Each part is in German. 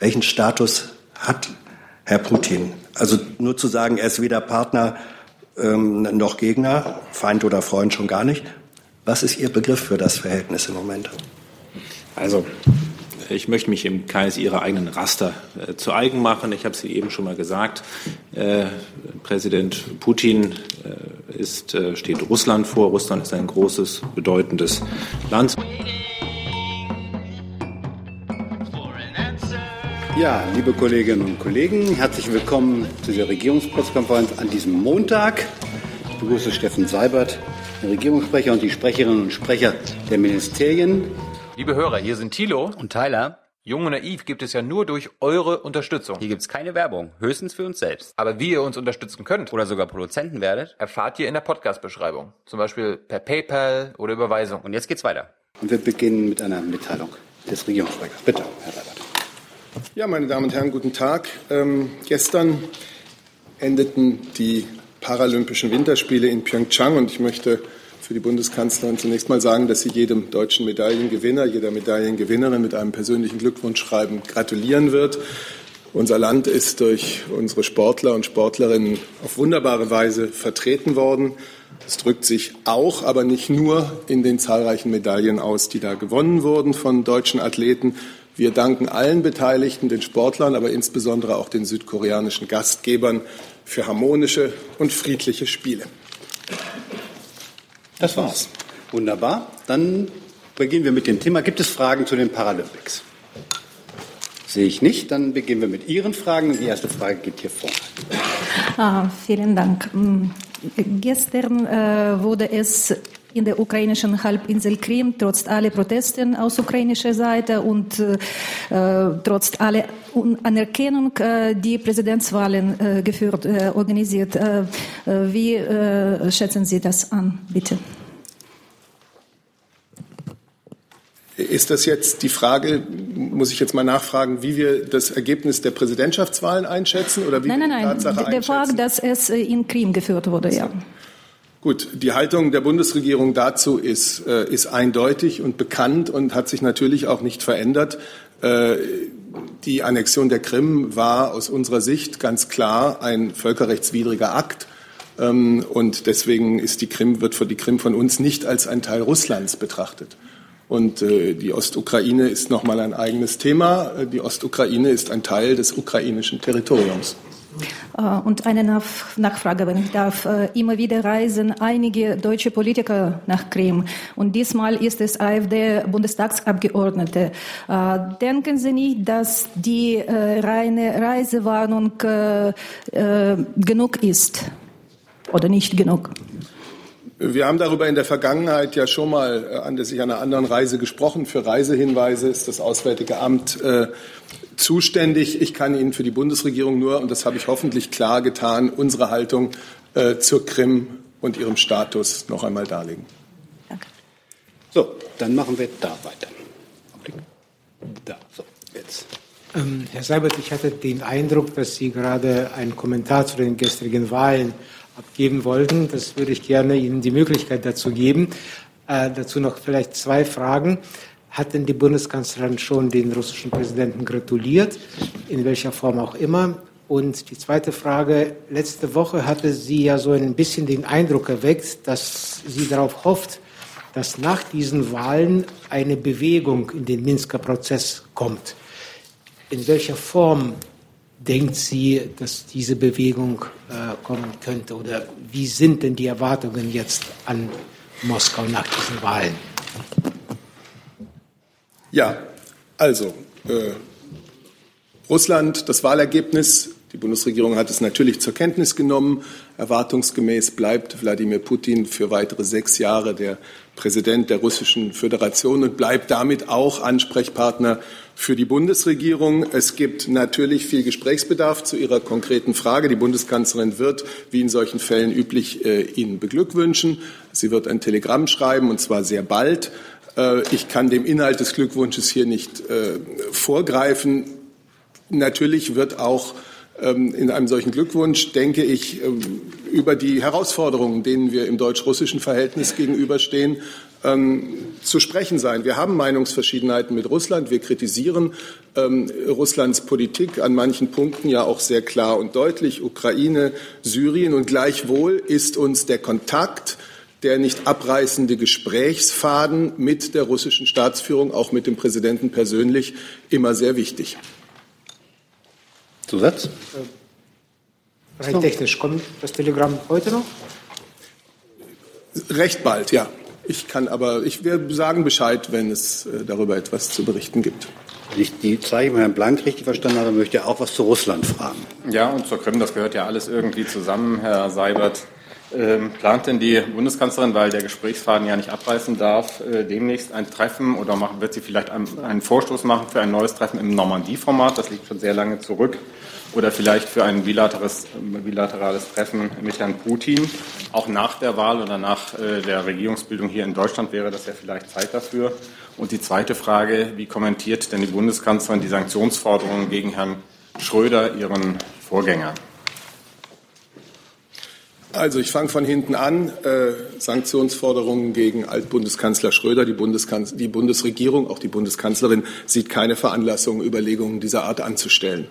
Welchen Status hat Herr Putin? Also nur zu sagen, er ist weder Partner ähm, noch Gegner, Feind oder Freund schon gar nicht. Was ist Ihr Begriff für das Verhältnis im Moment? Also, ich möchte mich im Kreis Ihrer eigenen Raster äh, zu eigen machen. Ich habe es eben schon mal gesagt. Äh, Präsident Putin äh, ist, äh, steht Russland vor. Russland ist ein großes, bedeutendes Land. Ja, liebe Kolleginnen und Kollegen, herzlich willkommen zu der Regierungspressekonferenz an diesem Montag. Ich begrüße Steffen Seibert, den Regierungssprecher und die Sprecherinnen und Sprecher der Ministerien. Liebe Hörer, hier sind Thilo und Tyler. Jung und naiv gibt es ja nur durch eure Unterstützung. Hier gibt es keine Werbung, höchstens für uns selbst. Aber wie ihr uns unterstützen könnt oder sogar Produzenten werdet, erfahrt ihr in der Podcast-Beschreibung. Zum Beispiel per PayPal oder Überweisung. Und jetzt geht's weiter. Und wir beginnen mit einer Mitteilung des Regierungssprechers. Bitte, Herr Seibert. Ja, meine Damen und Herren, guten Tag. Ähm, gestern endeten die Paralympischen Winterspiele in Pyeongchang und ich möchte für die Bundeskanzlerin zunächst mal sagen, dass sie jedem deutschen Medaillengewinner, jeder Medaillengewinnerin mit einem persönlichen Glückwunschschreiben gratulieren wird. Unser Land ist durch unsere Sportler und Sportlerinnen auf wunderbare Weise vertreten worden. Das drückt sich auch, aber nicht nur in den zahlreichen Medaillen aus, die da gewonnen wurden von deutschen Athleten. Wir danken allen Beteiligten, den Sportlern, aber insbesondere auch den südkoreanischen Gastgebern für harmonische und friedliche Spiele. Das war's. Wunderbar. Dann beginnen wir mit dem Thema. Gibt es Fragen zu den Paralympics? Sehe ich nicht. Dann beginnen wir mit Ihren Fragen. Die erste Frage geht hier vor. Ah, vielen Dank. Mm, gestern äh, wurde es in der ukrainischen Halbinsel Krim, trotz aller Protesten aus ukrainischer Seite und äh, trotz aller Anerkennung äh, die Präsidentswahlen äh, geführt, äh, organisiert. Äh, äh, wie schätzen Sie das an, bitte? Ist das jetzt die Frage, muss ich jetzt mal nachfragen, wie wir das Ergebnis der Präsidentschaftswahlen einschätzen oder wie nein, nein, nein, Tatsache der Frage, dass es in Krim geführt wurde, ja. Gut, die Haltung der Bundesregierung dazu ist, äh, ist eindeutig und bekannt und hat sich natürlich auch nicht verändert. Äh, die Annexion der Krim war aus unserer Sicht ganz klar ein völkerrechtswidriger Akt. Ähm, und deswegen ist die Krim, wird die Krim von uns nicht als ein Teil Russlands betrachtet. Und äh, die Ostukraine ist nochmal ein eigenes Thema. Äh, die Ostukraine ist ein Teil des ukrainischen Territoriums. Äh, und eine Nachfrage, wenn ich darf. Äh, immer wieder reisen einige deutsche Politiker nach Krim und diesmal ist es AfD-Bundestagsabgeordnete. Äh, denken Sie nicht, dass die reine Reisewarnung genug ist oder nicht genug? Wir haben darüber in der Vergangenheit ja schon mal anlässlich einer anderen Reise gesprochen. Für Reisehinweise ist das Auswärtige Amt äh, zuständig. Ich kann Ihnen für die Bundesregierung nur, und das habe ich hoffentlich klar getan, unsere Haltung äh, zur Krim und ihrem Status noch einmal darlegen. Danke. So, dann machen wir da weiter. Da, so, jetzt. Ähm, Herr Seibert, ich hatte den Eindruck, dass Sie gerade einen Kommentar zu den gestrigen Wahlen abgeben wollten. Das würde ich gerne Ihnen die Möglichkeit dazu geben. Äh, dazu noch vielleicht zwei Fragen. Hat denn die Bundeskanzlerin schon den russischen Präsidenten gratuliert, in welcher Form auch immer? Und die zweite Frage, letzte Woche hatte sie ja so ein bisschen den Eindruck erweckt, dass sie darauf hofft, dass nach diesen Wahlen eine Bewegung in den Minsker Prozess kommt. In welcher Form denkt sie, dass diese Bewegung äh, kommen könnte? Oder wie sind denn die Erwartungen jetzt an Moskau nach diesen Wahlen? Ja, also äh, Russland, das Wahlergebnis, die Bundesregierung hat es natürlich zur Kenntnis genommen. Erwartungsgemäß bleibt Wladimir Putin für weitere sechs Jahre der Präsident der Russischen Föderation und bleibt damit auch Ansprechpartner für die Bundesregierung. Es gibt natürlich viel Gesprächsbedarf zu Ihrer konkreten Frage. Die Bundeskanzlerin wird, wie in solchen Fällen üblich, äh, Ihnen beglückwünschen. Sie wird ein Telegramm schreiben, und zwar sehr bald. Äh, ich kann dem Inhalt des Glückwunsches hier nicht äh, vorgreifen. Natürlich wird auch ähm, in einem solchen Glückwunsch, denke ich, ähm, über die Herausforderungen, denen wir im deutsch-russischen Verhältnis gegenüberstehen, ähm, zu sprechen sein. Wir haben Meinungsverschiedenheiten mit Russland. Wir kritisieren ähm, Russlands Politik an manchen Punkten ja auch sehr klar und deutlich. Ukraine, Syrien und gleichwohl ist uns der Kontakt, der nicht abreißende Gesprächsfaden mit der russischen Staatsführung, auch mit dem Präsidenten persönlich, immer sehr wichtig. Zusatz? Rein technisch kommt das Telegramm heute noch? Recht bald, ja. Ich kann aber, ich werde sagen Bescheid, wenn es äh, darüber etwas zu berichten gibt. Wenn ich die Zeichen von Herrn Blank richtig verstanden habe, möchte er auch was zu Russland fragen. Ja, und zur Krim, das gehört ja alles irgendwie zusammen, Herr Seibert. Ähm, plant denn die Bundeskanzlerin, weil der Gesprächsfaden ja nicht abreißen darf, äh, demnächst ein Treffen oder machen, wird sie vielleicht einen, einen Vorstoß machen für ein neues Treffen im Normandie-Format? Das liegt schon sehr lange zurück oder vielleicht für ein bilaterales, bilaterales Treffen mit Herrn Putin. Auch nach der Wahl oder nach äh, der Regierungsbildung hier in Deutschland wäre das ja vielleicht Zeit dafür. Und die zweite Frage, wie kommentiert denn die Bundeskanzlerin die Sanktionsforderungen gegen Herrn Schröder, ihren Vorgänger? Also ich fange von hinten an. Äh, Sanktionsforderungen gegen Altbundeskanzler Schröder. Die, Bundeskanz die Bundesregierung, auch die Bundeskanzlerin, sieht keine Veranlassung, Überlegungen dieser Art anzustellen.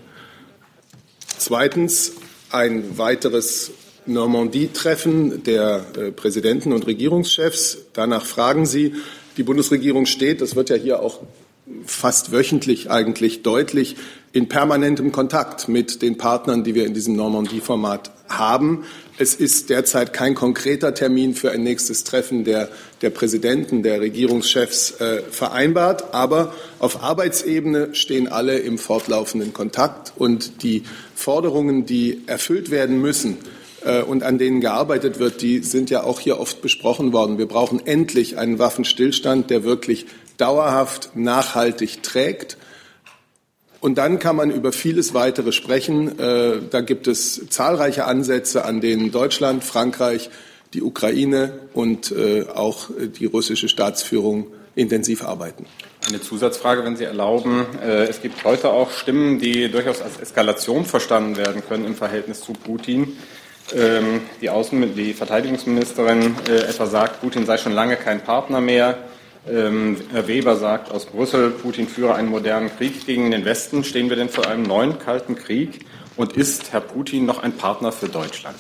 Zweitens ein weiteres Normandie-Treffen der äh, Präsidenten und Regierungschefs. Danach fragen Sie. Die Bundesregierung steht, das wird ja hier auch fast wöchentlich eigentlich deutlich, in permanentem Kontakt mit den Partnern, die wir in diesem Normandie-Format haben. Es ist derzeit kein konkreter Termin für ein nächstes Treffen der, der Präsidenten, der Regierungschefs äh, vereinbart. Aber auf Arbeitsebene stehen alle im fortlaufenden Kontakt. Und die Forderungen, die erfüllt werden müssen äh, und an denen gearbeitet wird, die sind ja auch hier oft besprochen worden. Wir brauchen endlich einen Waffenstillstand, der wirklich dauerhaft nachhaltig trägt und dann kann man über vieles weitere sprechen. Äh, da gibt es zahlreiche Ansätze, an denen Deutschland, Frankreich, die Ukraine und äh, auch die russische Staatsführung intensiv arbeiten. Eine Zusatzfrage, wenn Sie erlauben. Äh, es gibt heute auch Stimmen, die durchaus als Eskalation verstanden werden können im Verhältnis zu Putin. Ähm, die, Außen die Verteidigungsministerin etwa sagt, Putin sei schon lange kein Partner mehr. Ähm, Herr Weber sagt aus Brüssel, Putin führe einen modernen Krieg gegen den Westen. Stehen wir denn vor einem neuen kalten Krieg? Und ist Herr Putin noch ein Partner für Deutschland?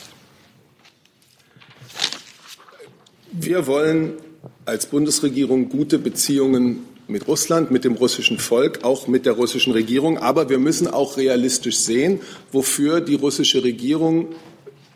Wir wollen als Bundesregierung gute Beziehungen mit Russland, mit dem russischen Volk, auch mit der russischen Regierung. Aber wir müssen auch realistisch sehen, wofür die russische Regierung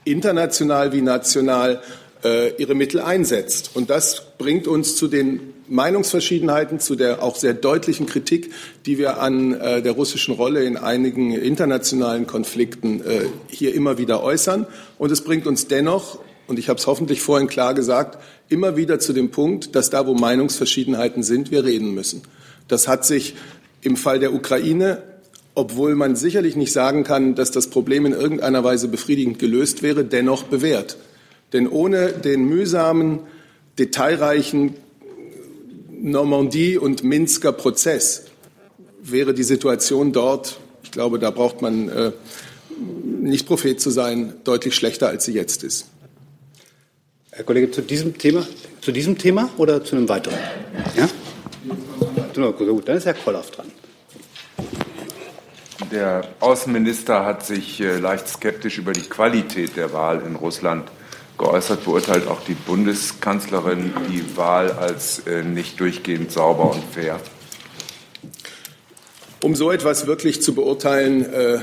international wie national äh, ihre Mittel einsetzt. Und das bringt uns zu den Meinungsverschiedenheiten, zu der auch sehr deutlichen Kritik, die wir an äh, der russischen Rolle in einigen internationalen Konflikten äh, hier immer wieder äußern. Und es bringt uns dennoch, und ich habe es hoffentlich vorhin klar gesagt, immer wieder zu dem Punkt, dass da, wo Meinungsverschiedenheiten sind, wir reden müssen. Das hat sich im Fall der Ukraine, obwohl man sicherlich nicht sagen kann, dass das Problem in irgendeiner Weise befriedigend gelöst wäre, dennoch bewährt. Denn ohne den mühsamen, detailreichen Normandie und Minsker Prozess wäre die Situation dort, ich glaube, da braucht man äh, nicht Prophet zu sein, deutlich schlechter, als sie jetzt ist. Herr Kollege, zu diesem Thema, zu diesem Thema oder zu einem weiteren? Ja? Gut, dann ist Herr Kollaff dran. Der Außenminister hat sich äh, leicht skeptisch über die Qualität der Wahl in Russland geäußert, beurteilt auch die Bundeskanzlerin die Wahl als äh, nicht durchgehend sauber und fair. Um so etwas wirklich zu beurteilen, äh,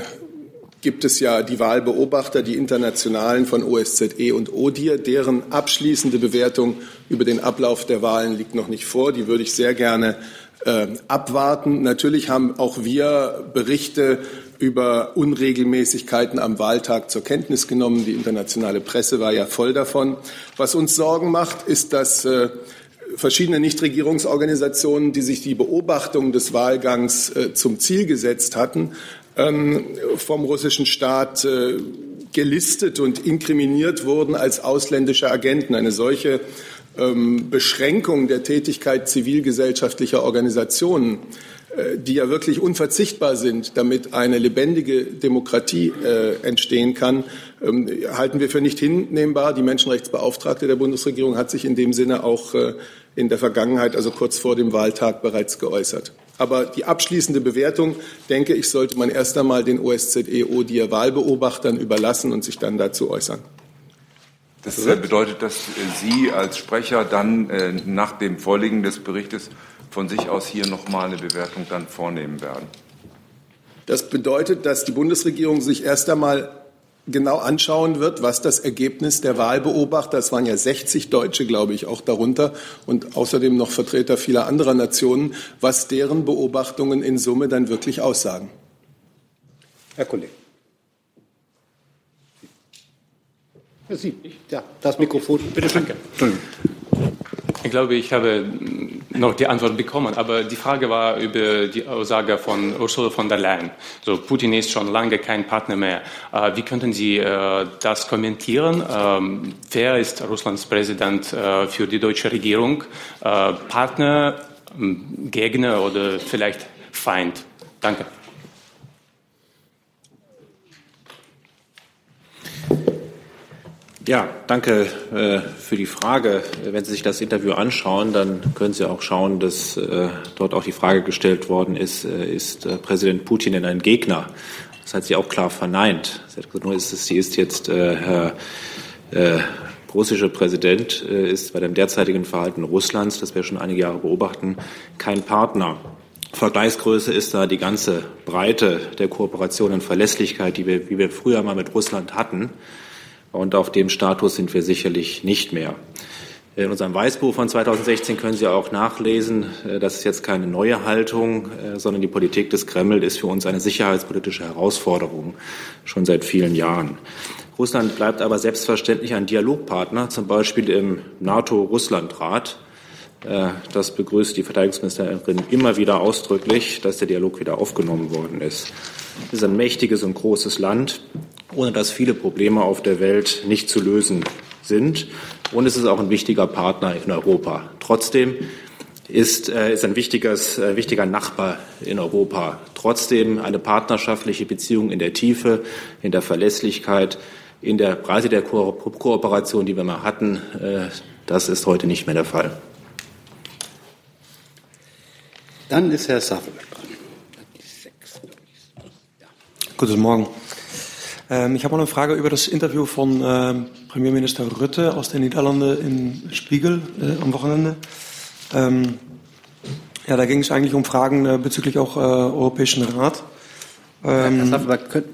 gibt es ja die Wahlbeobachter, die internationalen von OSZE und ODIR. Deren abschließende Bewertung über den Ablauf der Wahlen liegt noch nicht vor. Die würde ich sehr gerne äh, abwarten. Natürlich haben auch wir Berichte über Unregelmäßigkeiten am Wahltag zur Kenntnis genommen. Die internationale Presse war ja voll davon. Was uns Sorgen macht, ist, dass äh, verschiedene Nichtregierungsorganisationen, die sich die Beobachtung des Wahlgangs äh, zum Ziel gesetzt hatten, ähm, vom russischen Staat äh, gelistet und inkriminiert wurden als ausländische Agenten. Eine solche ähm, Beschränkung der Tätigkeit zivilgesellschaftlicher Organisationen äh, die ja wirklich unverzichtbar sind, damit eine lebendige Demokratie äh, entstehen kann, ähm, halten wir für nicht hinnehmbar. Die Menschenrechtsbeauftragte der Bundesregierung hat sich in dem Sinne auch äh, in der Vergangenheit, also kurz vor dem Wahltag, bereits geäußert. Aber die abschließende Bewertung, denke ich, sollte man erst einmal den OSZE ODIHR Wahlbeobachtern überlassen und sich dann dazu äußern. Das bedeutet, dass Sie als Sprecher dann äh, nach dem Vorliegen des Berichtes von sich aus hier nochmal eine Bewertung dann vornehmen werden. Das bedeutet, dass die Bundesregierung sich erst einmal genau anschauen wird, was das Ergebnis der Wahlbeobachter, es waren ja 60 Deutsche, glaube ich, auch darunter und außerdem noch Vertreter vieler anderer Nationen, was deren Beobachtungen in Summe dann wirklich aussagen. Herr Kollege. Sie, ja, das Mikrofon. Bitte schön. Entschuldigung. Ich glaube, ich habe noch die Antwort bekommen, aber die Frage war über die Aussage von Ursula von der Leyen. So, Putin ist schon lange kein Partner mehr. Äh, wie könnten Sie äh, das kommentieren? Ähm, wer ist Russlands Präsident äh, für die deutsche Regierung? Partner, Gegner oder vielleicht Feind? Danke. Ja, danke äh, für die Frage. Wenn Sie sich das Interview anschauen, dann können Sie auch schauen, dass äh, dort auch die Frage gestellt worden ist, äh, ist äh, Präsident Putin denn ein Gegner? Das hat sie auch klar verneint. Sie hat gesagt, nur ist es, sie ist jetzt, äh, Herr äh, russische Präsident ist bei dem derzeitigen Verhalten Russlands, das wir schon einige Jahre beobachten, kein Partner. Vergleichsgröße ist da die ganze Breite der Kooperation und Verlässlichkeit, die wir, wie wir früher mal mit Russland hatten. Und auf dem Status sind wir sicherlich nicht mehr. In unserem Weißbuch von 2016 können Sie auch nachlesen, äh, das ist jetzt keine neue Haltung, äh, sondern die Politik des Kreml ist für uns eine sicherheitspolitische Herausforderung schon seit vielen Jahren. Russland bleibt aber selbstverständlich ein Dialogpartner, zum Beispiel im NATO-Russland-Rat. Äh, das begrüßt die Verteidigungsministerin immer wieder ausdrücklich, dass der Dialog wieder aufgenommen worden ist. Es ist ein mächtiges und großes Land ohne dass viele Probleme auf der Welt nicht zu lösen sind. Und es ist auch ein wichtiger Partner in Europa. Trotzdem ist, äh, ist ein wichtiges, äh, wichtiger Nachbar in Europa. Trotzdem eine partnerschaftliche Beziehung in der Tiefe, in der Verlässlichkeit, in der Breite der Ko Kooperation, die wir mal hatten, äh, das ist heute nicht mehr der Fall. Dann ist Herr Safel dran. Guten Morgen. Ähm, ich habe noch eine Frage über das Interview von ähm, Premierminister Rutte aus den Niederlanden im Spiegel äh, am Wochenende. Ähm, ja, da ging es eigentlich um Fragen äh, bezüglich auch äh, Europäischen Rat. Ähm,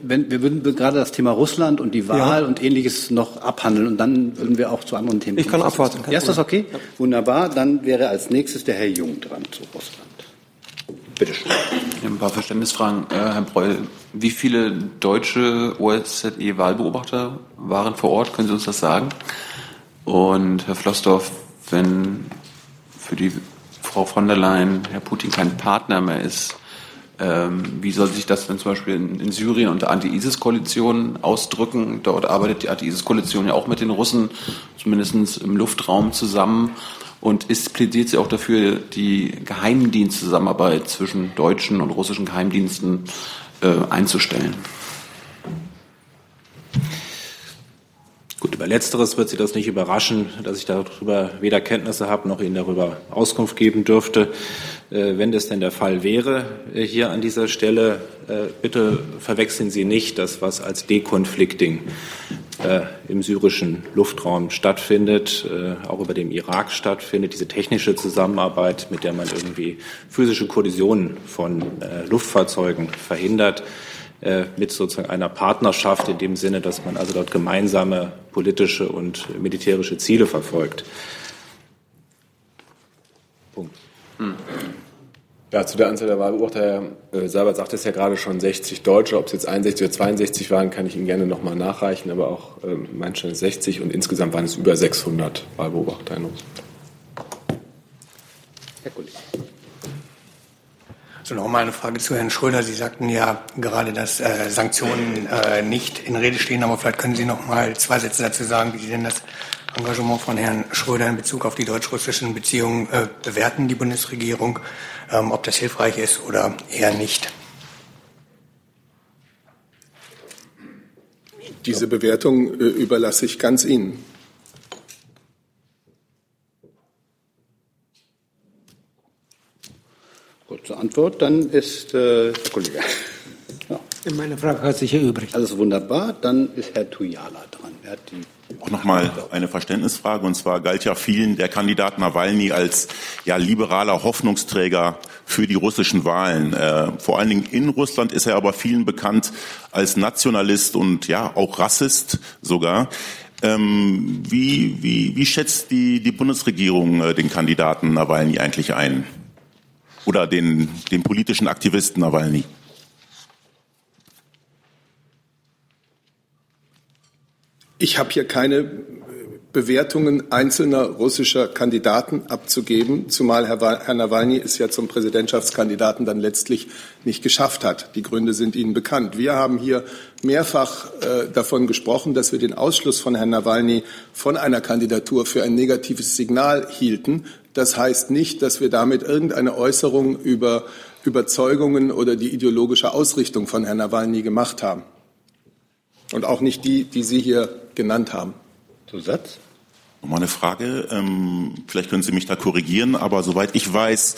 wenn, wir würden gerade das Thema Russland und die Wahl ja. und ähnliches noch abhandeln und dann würden wir auch zu anderen Themen kommen. Ich kann abwarten. Ja, ist das okay? Ja. Wunderbar. Dann wäre als nächstes der Herr Jung dran zu Russland. Bitte schön. Ein paar Verständnisfragen. Äh, Herr Breul, wie viele deutsche OSZE-Wahlbeobachter waren vor Ort? Können Sie uns das sagen? Und Herr Flossdorf, wenn für die Frau von der Leyen Herr Putin kein Partner mehr ist, ähm, wie soll sich das denn zum Beispiel in, in Syrien und der Anti-ISIS-Koalition ausdrücken? Dort arbeitet die Anti-ISIS-Koalition ja auch mit den Russen, zumindest im Luftraum zusammen. Und ist, plädiert sie auch dafür, die Geheimdienstzusammenarbeit zwischen deutschen und russischen Geheimdiensten äh, einzustellen? Gut, über Letzteres wird Sie das nicht überraschen, dass ich darüber weder Kenntnisse habe noch Ihnen darüber Auskunft geben dürfte. Äh, wenn das denn der Fall wäre, äh, hier an dieser Stelle, äh, bitte verwechseln Sie nicht das, was als Dekonflikting im syrischen Luftraum stattfindet, auch über dem Irak stattfindet, diese technische Zusammenarbeit, mit der man irgendwie physische Kollisionen von Luftfahrzeugen verhindert, mit sozusagen einer Partnerschaft in dem Sinne, dass man also dort gemeinsame politische und militärische Ziele verfolgt. Punkt. Hm. Ja, zu der Anzahl der Wahlbeobachter, Herr äh, Seibert sagt es ja gerade schon 60 Deutsche. Ob es jetzt 61 oder 62 waren, kann ich Ihnen gerne nochmal nachreichen, aber auch äh, mein Stand ist 60 und insgesamt waren es über 600 Wahlbeobachter in Russland. Herr Kollege. So, nochmal eine Frage zu Herrn Schröder. Sie sagten ja gerade, dass äh, Sanktionen äh, nicht in Rede stehen, aber vielleicht können Sie noch mal zwei Sätze dazu sagen, wie Sie denn das Engagement von Herrn Schröder in Bezug auf die deutsch-russischen Beziehungen äh, bewerten, die Bundesregierung, ähm, ob das hilfreich ist oder eher nicht. Diese Bewertung äh, überlasse ich ganz Ihnen. Antwort. Dann ist äh, der Kollege. Ja. Meine Frage hat sich erübrigt. Alles wunderbar. Dann ist Herr Tuyala dran. Er hat die auch nochmal eine Verständnisfrage. Und zwar galt ja vielen der Kandidat Nawalny als ja, liberaler Hoffnungsträger für die russischen Wahlen. Äh, vor allen Dingen in Russland ist er aber vielen bekannt als Nationalist und ja auch Rassist sogar. Ähm, wie, wie, wie schätzt die, die Bundesregierung äh, den Kandidaten Nawalny eigentlich ein? Oder den, den politischen Aktivisten Nawalny? Ich habe hier keine Bewertungen einzelner russischer Kandidaten abzugeben, zumal Herr Nawalny es ja zum Präsidentschaftskandidaten dann letztlich nicht geschafft hat. Die Gründe sind Ihnen bekannt. Wir haben hier mehrfach äh, davon gesprochen, dass wir den Ausschluss von Herrn Nawalny von einer Kandidatur für ein negatives Signal hielten. Das heißt nicht, dass wir damit irgendeine Äußerung über Überzeugungen oder die ideologische Ausrichtung von Herrn Nawalny gemacht haben. Und auch nicht die, die Sie hier genannt haben. Zusatz? Nochmal eine Frage. Ähm, vielleicht können Sie mich da korrigieren, aber soweit ich weiß,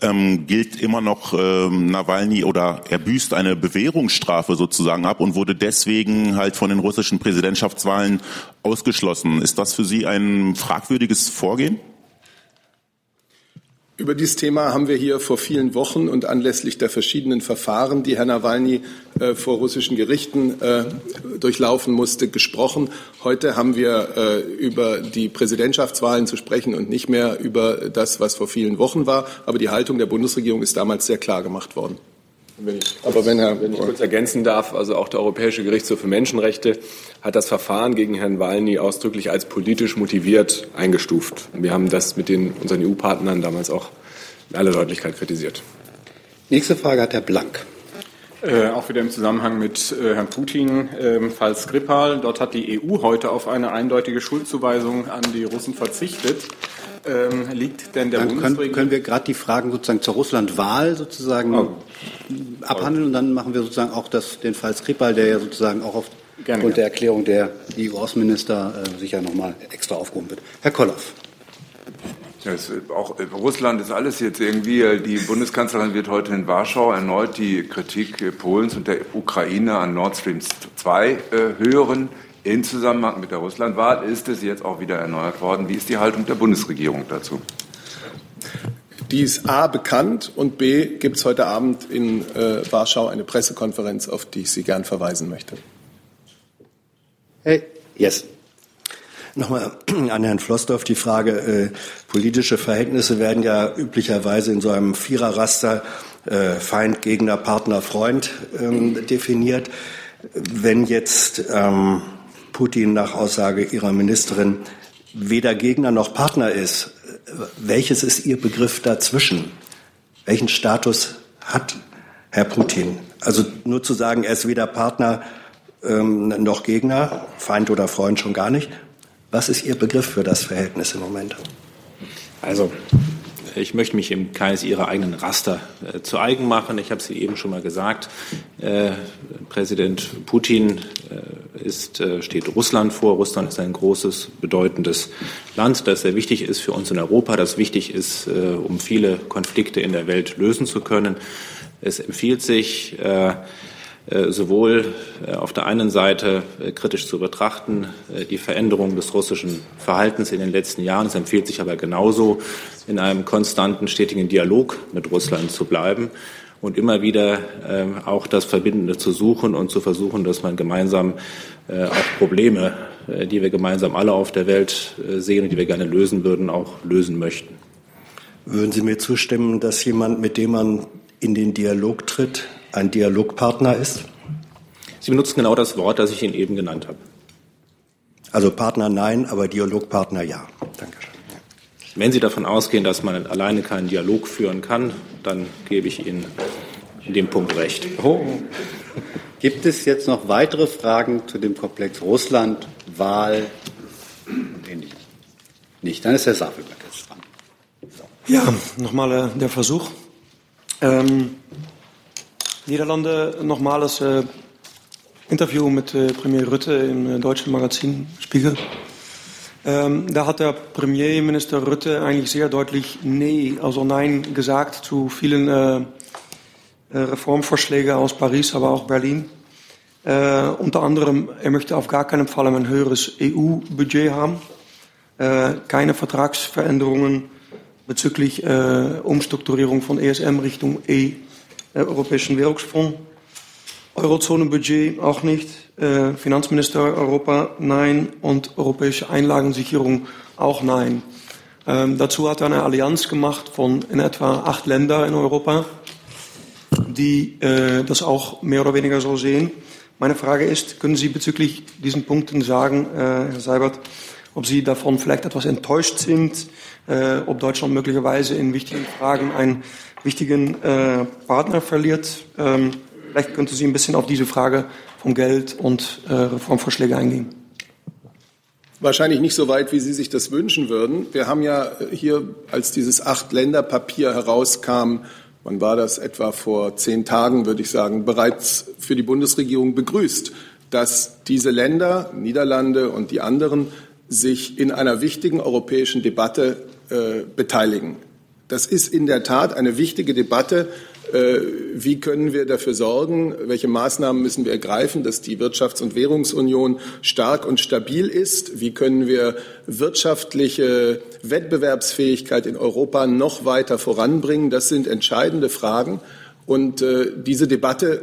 ähm, gilt immer noch ähm, Nawalny oder er büßt eine Bewährungsstrafe sozusagen ab und wurde deswegen halt von den russischen Präsidentschaftswahlen ausgeschlossen. Ist das für Sie ein fragwürdiges Vorgehen? Über dieses Thema haben wir hier vor vielen Wochen und anlässlich der verschiedenen Verfahren, die Herr Nawalny äh, vor russischen Gerichten äh, durchlaufen musste, gesprochen. Heute haben wir äh, über die Präsidentschaftswahlen zu sprechen und nicht mehr über das, was vor vielen Wochen war. Aber die Haltung der Bundesregierung ist damals sehr klar gemacht worden. Wenn ich, Aber wenn, Herr, wenn ich kurz ergänzen darf, also auch der Europäische Gerichtshof für Menschenrechte hat das Verfahren gegen Herrn Walny ausdrücklich als politisch motiviert eingestuft. Wir haben das mit den, unseren EU-Partnern damals auch in aller Deutlichkeit kritisiert. Nächste Frage hat Herr Blank. Äh, auch wieder im Zusammenhang mit äh, Herrn Putin, äh, Fall Skripal. Dort hat die EU heute auf eine eindeutige Schuldzuweisung an die Russen verzichtet. Ähm, liegt denn der dann können, können wir gerade die Fragen sozusagen zur Russland-Wahl sozusagen oh. abhandeln und dann machen wir sozusagen auch das, den Fall Skripal, der ja sozusagen auch aufgrund der Erklärung der EU-Außenminister äh, sicher nochmal extra aufgehoben wird. Herr Kolloff. Das, auch Russland ist alles jetzt irgendwie. Äh, die Bundeskanzlerin wird heute in Warschau erneut die Kritik Polens und der Ukraine an Nord Stream 2 äh, hören. In Zusammenhang mit der Russlandwahl ist es jetzt auch wieder erneuert worden. Wie ist die Haltung der Bundesregierung dazu? Die ist A bekannt und B gibt es heute Abend in äh, Warschau eine Pressekonferenz, auf die ich Sie gern verweisen möchte. Hey, yes. Nochmal an Herrn Flossdorf die Frage, äh, politische Verhältnisse werden ja üblicherweise in so einem Viererraster äh, Feind, Gegner, Partner, Freund ähm, definiert. Wenn jetzt ähm, Putin nach Aussage Ihrer Ministerin weder Gegner noch Partner ist, welches ist Ihr Begriff dazwischen? Welchen Status hat Herr Putin? Also nur zu sagen, er ist weder Partner ähm, noch Gegner, Feind oder Freund schon gar nicht. Was ist Ihr Begriff für das Verhältnis im Moment? Also ich möchte mich im Kreis Ihrer eigenen Raster äh, zu eigen machen. Ich habe es eben schon mal gesagt. Äh, Präsident Putin äh, ist, äh, steht Russland vor. Russland ist ein großes, bedeutendes Land, das sehr wichtig ist für uns in Europa, das wichtig ist, äh, um viele Konflikte in der Welt lösen zu können. Es empfiehlt sich, äh, sowohl äh, auf der einen Seite äh, kritisch zu betrachten, die Veränderung des russischen Verhaltens in den letzten Jahren. Es empfiehlt sich aber genauso, in einem konstanten, stetigen Dialog mit Russland zu bleiben und immer wieder auch das Verbindende zu suchen und zu versuchen, dass man gemeinsam auch Probleme, die wir gemeinsam alle auf der Welt sehen und die wir gerne lösen würden, auch lösen möchten. Würden Sie mir zustimmen, dass jemand, mit dem man in den Dialog tritt, ein Dialogpartner ist? Sie benutzen genau das Wort, das ich Ihnen eben genannt habe. Also Partner nein, aber Dialogpartner ja. Dankeschön. Wenn Sie davon ausgehen, dass man alleine keinen Dialog führen kann, dann gebe ich Ihnen in dem Punkt recht. Oh. Gibt es jetzt noch weitere Fragen zu dem Komplex Russland, Wahl und ähnlichem? Nicht, dann ist Herr Safelberg jetzt dran. Ja, nochmal äh, der Versuch. Ähm, Niederlande nochmales äh, Interview mit äh, Premier Rutte im äh, deutschen Magazin Spiegel. Ähm, da hat der Premierminister Rutte eigentlich sehr deutlich Nee, also Nein gesagt zu vielen äh, äh, Reformvorschläge aus Paris, aber auch Berlin. Äh, unter anderem, er möchte auf gar keinen Fall ein höheres EU-Budget haben, keine Vertragsveränderungen bezüglich Umstrukturierung von ESM Richtung E, Europäischen Währungsfonds. Eurozonenbudget auch nicht, äh, Finanzminister Europa nein und europäische Einlagensicherung auch nein. Ähm, dazu hat er eine Allianz gemacht von in etwa acht Ländern in Europa, die äh, das auch mehr oder weniger so sehen. Meine Frage ist, können Sie bezüglich diesen Punkten sagen, äh, Herr Seibert, ob Sie davon vielleicht etwas enttäuscht sind, äh, ob Deutschland möglicherweise in wichtigen Fragen einen wichtigen äh, Partner verliert? Ähm, vielleicht könnte Sie ein bisschen auf diese Frage von Geld und äh, Reformvorschläge eingehen. Wahrscheinlich nicht so weit, wie Sie sich das wünschen würden. Wir haben ja hier, als dieses Acht-Länder-Papier herauskam, wann war das? Etwa vor zehn Tagen, würde ich sagen, bereits für die Bundesregierung begrüßt, dass diese Länder, Niederlande und die anderen, sich in einer wichtigen europäischen Debatte äh, beteiligen. Das ist in der Tat eine wichtige Debatte, äh, wie können wir dafür sorgen, welche Maßnahmen müssen wir ergreifen, dass die Wirtschafts- und Währungsunion stark und stabil ist? Wie können wir wirtschaftliche Wettbewerbsfähigkeit in Europa noch weiter voranbringen? Das sind entscheidende Fragen. Und äh, diese Debatte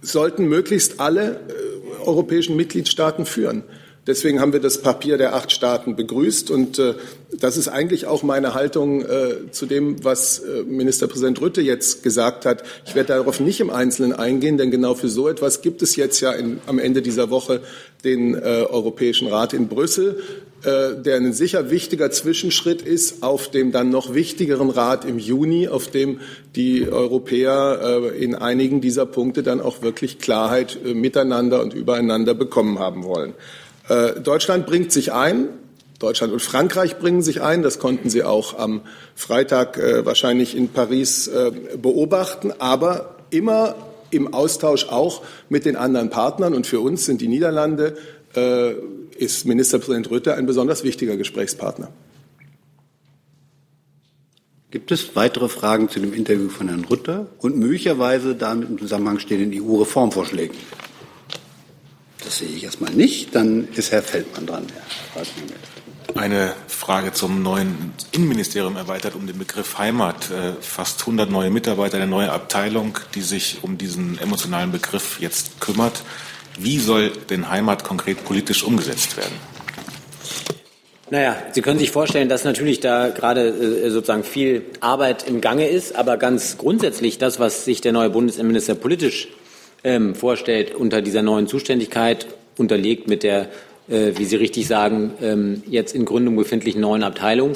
sollten möglichst alle äh, europäischen Mitgliedstaaten führen. Deswegen haben wir das Papier der acht Staaten begrüßt. Und äh, das ist eigentlich auch meine Haltung äh, zu dem, was äh, Ministerpräsident Rütte jetzt gesagt hat. Ich werde darauf nicht im Einzelnen eingehen, denn genau für so etwas gibt es jetzt ja in, am Ende dieser Woche den äh, Europäischen Rat in Brüssel, äh, der ein sicher wichtiger Zwischenschritt ist auf dem dann noch wichtigeren Rat im Juni, auf dem die Europäer äh, in einigen dieser Punkte dann auch wirklich Klarheit äh, miteinander und übereinander bekommen haben wollen. Äh, Deutschland bringt sich ein. Deutschland und Frankreich bringen sich ein. Das konnten Sie auch am Freitag äh, wahrscheinlich in Paris äh, beobachten. Aber immer im Austausch auch mit den anderen Partnern. Und für uns sind die Niederlande, äh, ist Ministerpräsident Rütte ein besonders wichtiger Gesprächspartner. Gibt es weitere Fragen zu dem Interview von Herrn Rütter und möglicherweise damit im Zusammenhang stehenden EU-Reformvorschlägen? Das sehe ich erstmal nicht. Dann ist Herr Feldmann dran, Herr Eine Frage zum neuen Innenministerium erweitert um den Begriff Heimat. Äh, fast 100 neue Mitarbeiter, eine neue Abteilung, die sich um diesen emotionalen Begriff jetzt kümmert. Wie soll denn Heimat konkret politisch umgesetzt werden? Naja, Sie können sich vorstellen, dass natürlich da gerade äh, sozusagen viel Arbeit im Gange ist, aber ganz grundsätzlich das, was sich der neue Bundesinnenminister politisch ähm, vorstellt, unter dieser neuen Zuständigkeit, unterlegt mit der, äh, wie Sie richtig sagen, ähm, jetzt in Gründung befindlichen neuen Abteilung,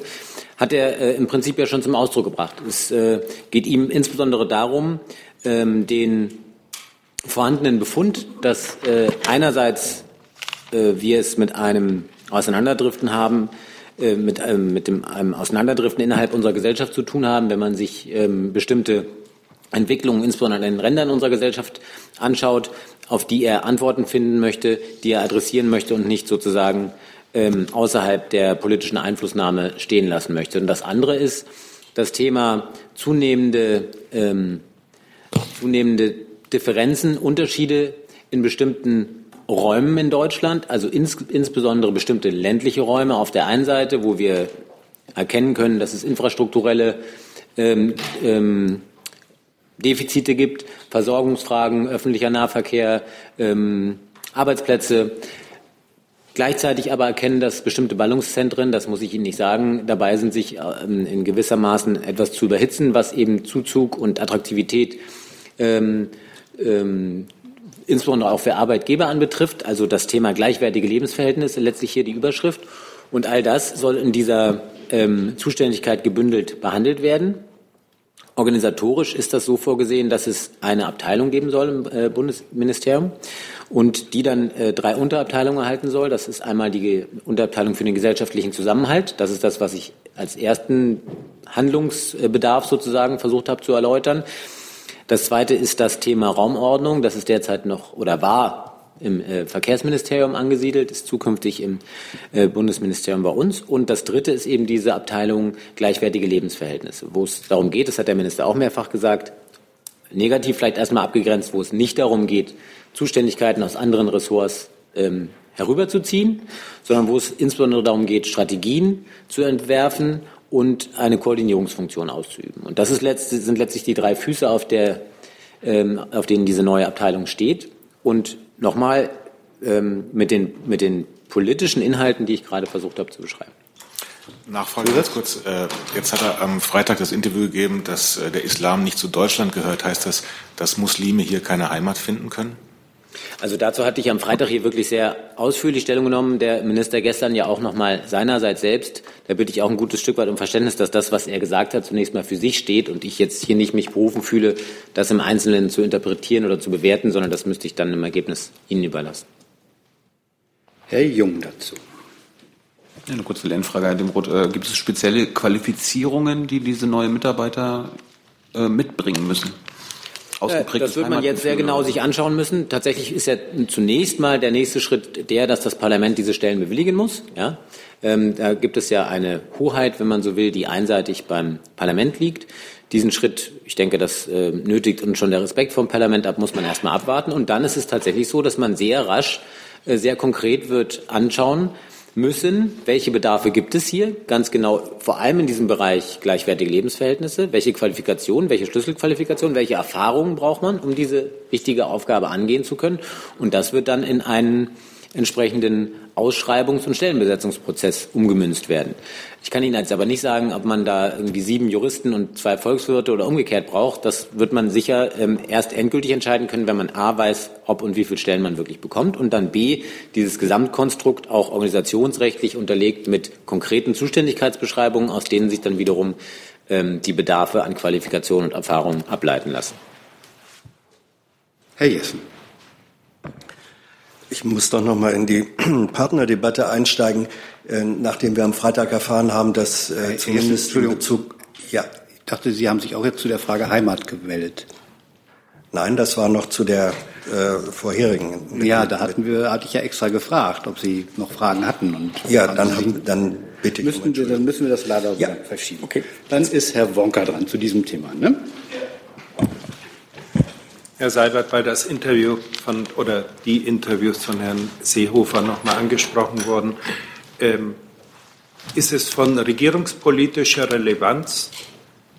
hat er äh, im Prinzip ja schon zum Ausdruck gebracht. Es äh, geht ihm insbesondere darum, ähm, den vorhandenen Befund, dass äh, einerseits äh, wir es mit einem Auseinanderdriften haben, äh, mit, ähm, mit dem einem Auseinanderdriften innerhalb unserer Gesellschaft zu tun haben, wenn man sich ähm, bestimmte Entwicklungen insbesondere an den Rändern unserer Gesellschaft anschaut, auf die er Antworten finden möchte, die er adressieren möchte und nicht sozusagen ähm, außerhalb der politischen Einflussnahme stehen lassen möchte. Und das andere ist das Thema zunehmende, ähm, zunehmende Differenzen, Unterschiede in bestimmten Räumen in Deutschland, also ins, insbesondere bestimmte ländliche Räume auf der einen Seite, wo wir erkennen können, dass es infrastrukturelle ähm, ähm, Defizite gibt, Versorgungsfragen, öffentlicher Nahverkehr, ähm, Arbeitsplätze. Gleichzeitig aber erkennen, dass bestimmte Ballungszentren, das muss ich Ihnen nicht sagen, dabei sind, sich ähm, in gewisser Maßen etwas zu überhitzen, was eben Zuzug und Attraktivität ähm, ähm, insbesondere auch für Arbeitgeber anbetrifft. Also das Thema gleichwertige Lebensverhältnisse, letztlich hier die Überschrift. Und all das soll in dieser ähm, Zuständigkeit gebündelt behandelt werden. Organisatorisch ist das so vorgesehen, dass es eine Abteilung geben soll im äh, Bundesministerium und die dann äh, drei Unterabteilungen erhalten soll. Das ist einmal die Unterabteilung für den gesellschaftlichen Zusammenhalt. Das ist das, was ich als ersten Handlungsbedarf sozusagen versucht habe zu erläutern. Das zweite ist das Thema Raumordnung. Das ist derzeit noch oder war im äh, Verkehrsministerium angesiedelt, ist zukünftig im äh, Bundesministerium bei uns. Und das Dritte ist eben diese Abteilung gleichwertige Lebensverhältnisse, wo es darum geht, das hat der Minister auch mehrfach gesagt, negativ vielleicht erstmal abgegrenzt, wo es nicht darum geht, Zuständigkeiten aus anderen Ressorts ähm, herüberzuziehen, sondern wo es insbesondere darum geht, Strategien zu entwerfen und eine Koordinierungsfunktion auszuüben. Und das letzt, sind letztlich die drei Füße, auf, der, ähm, auf denen diese neue Abteilung steht. Und nochmal ähm, mit, den, mit den politischen Inhalten, die ich gerade versucht habe zu beschreiben. Nachfrage ganz kurz. Äh, jetzt hat er am Freitag das Interview gegeben, dass äh, der Islam nicht zu Deutschland gehört. Heißt das, dass Muslime hier keine Heimat finden können? Also dazu hatte ich am Freitag hier wirklich sehr ausführlich Stellung genommen. Der Minister gestern ja auch noch mal seinerseits selbst. Da bitte ich auch ein gutes Stück weit um Verständnis, dass das, was er gesagt hat, zunächst mal für sich steht und ich jetzt hier nicht mich berufen fühle, das im Einzelnen zu interpretieren oder zu bewerten, sondern das müsste ich dann im Ergebnis Ihnen überlassen. Herr Jung dazu. Ja, eine kurze Lernfrage, Herr Demroth. Äh, gibt es spezielle Qualifizierungen, die diese neuen Mitarbeiter äh, mitbringen müssen? Das wird man jetzt sehr genau sich anschauen müssen. Tatsächlich ist ja zunächst mal der nächste Schritt der, dass das Parlament diese Stellen bewilligen muss. Ja? Ähm, da gibt es ja eine Hoheit, wenn man so will, die einseitig beim Parlament liegt. Diesen Schritt, ich denke, das äh, nötigt uns schon der Respekt vom Parlament ab, muss man erstmal abwarten. Und dann ist es tatsächlich so, dass man sehr rasch, äh, sehr konkret wird anschauen, müssen, welche Bedarfe gibt es hier, ganz genau, vor allem in diesem Bereich gleichwertige Lebensverhältnisse, welche Qualifikationen, welche Schlüsselqualifikationen, welche Erfahrungen braucht man, um diese wichtige Aufgabe angehen zu können. Und das wird dann in einen entsprechenden Ausschreibungs- und Stellenbesetzungsprozess umgemünzt werden. Ich kann Ihnen jetzt aber nicht sagen, ob man da irgendwie sieben Juristen und zwei Volkswirte oder umgekehrt braucht. Das wird man sicher ähm, erst endgültig entscheiden können, wenn man A weiß, ob und wie viele Stellen man wirklich bekommt und dann B dieses Gesamtkonstrukt auch organisationsrechtlich unterlegt mit konkreten Zuständigkeitsbeschreibungen, aus denen sich dann wiederum ähm, die Bedarfe an Qualifikation und Erfahrung ableiten lassen. Herr Jessen. Ich muss doch noch mal in die Partnerdebatte einsteigen, äh, nachdem wir am Freitag erfahren haben, dass äh, zumindest in Bezug. Ja. Ich dachte, Sie haben sich auch jetzt zu der Frage Heimat gemeldet. Nein, das war noch zu der äh, vorherigen. Ja, da hatten wir, hatte ich ja extra gefragt, ob Sie noch Fragen hatten. Und ja, dann, haben, dann bitte ich. Müssen wir, dann müssen wir das leider ja. verschieben. Okay. Dann ist Herr Wonka dran zu diesem Thema. Ne? Herr Seibert, weil das Interview von oder die Interviews von Herrn Seehofer nochmal angesprochen wurden, ähm, ist es von regierungspolitischer Relevanz,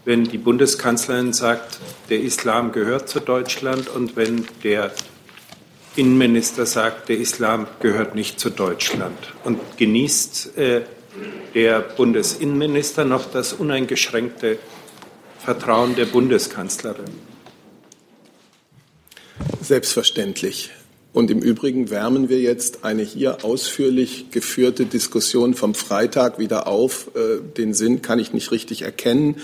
wenn die Bundeskanzlerin sagt, der Islam gehört zu Deutschland und wenn der Innenminister sagt, der Islam gehört nicht zu Deutschland? Und genießt äh, der Bundesinnenminister noch das uneingeschränkte Vertrauen der Bundeskanzlerin? Selbstverständlich. Und im Übrigen wärmen wir jetzt eine hier ausführlich geführte Diskussion vom Freitag wieder auf. Äh, den Sinn kann ich nicht richtig erkennen.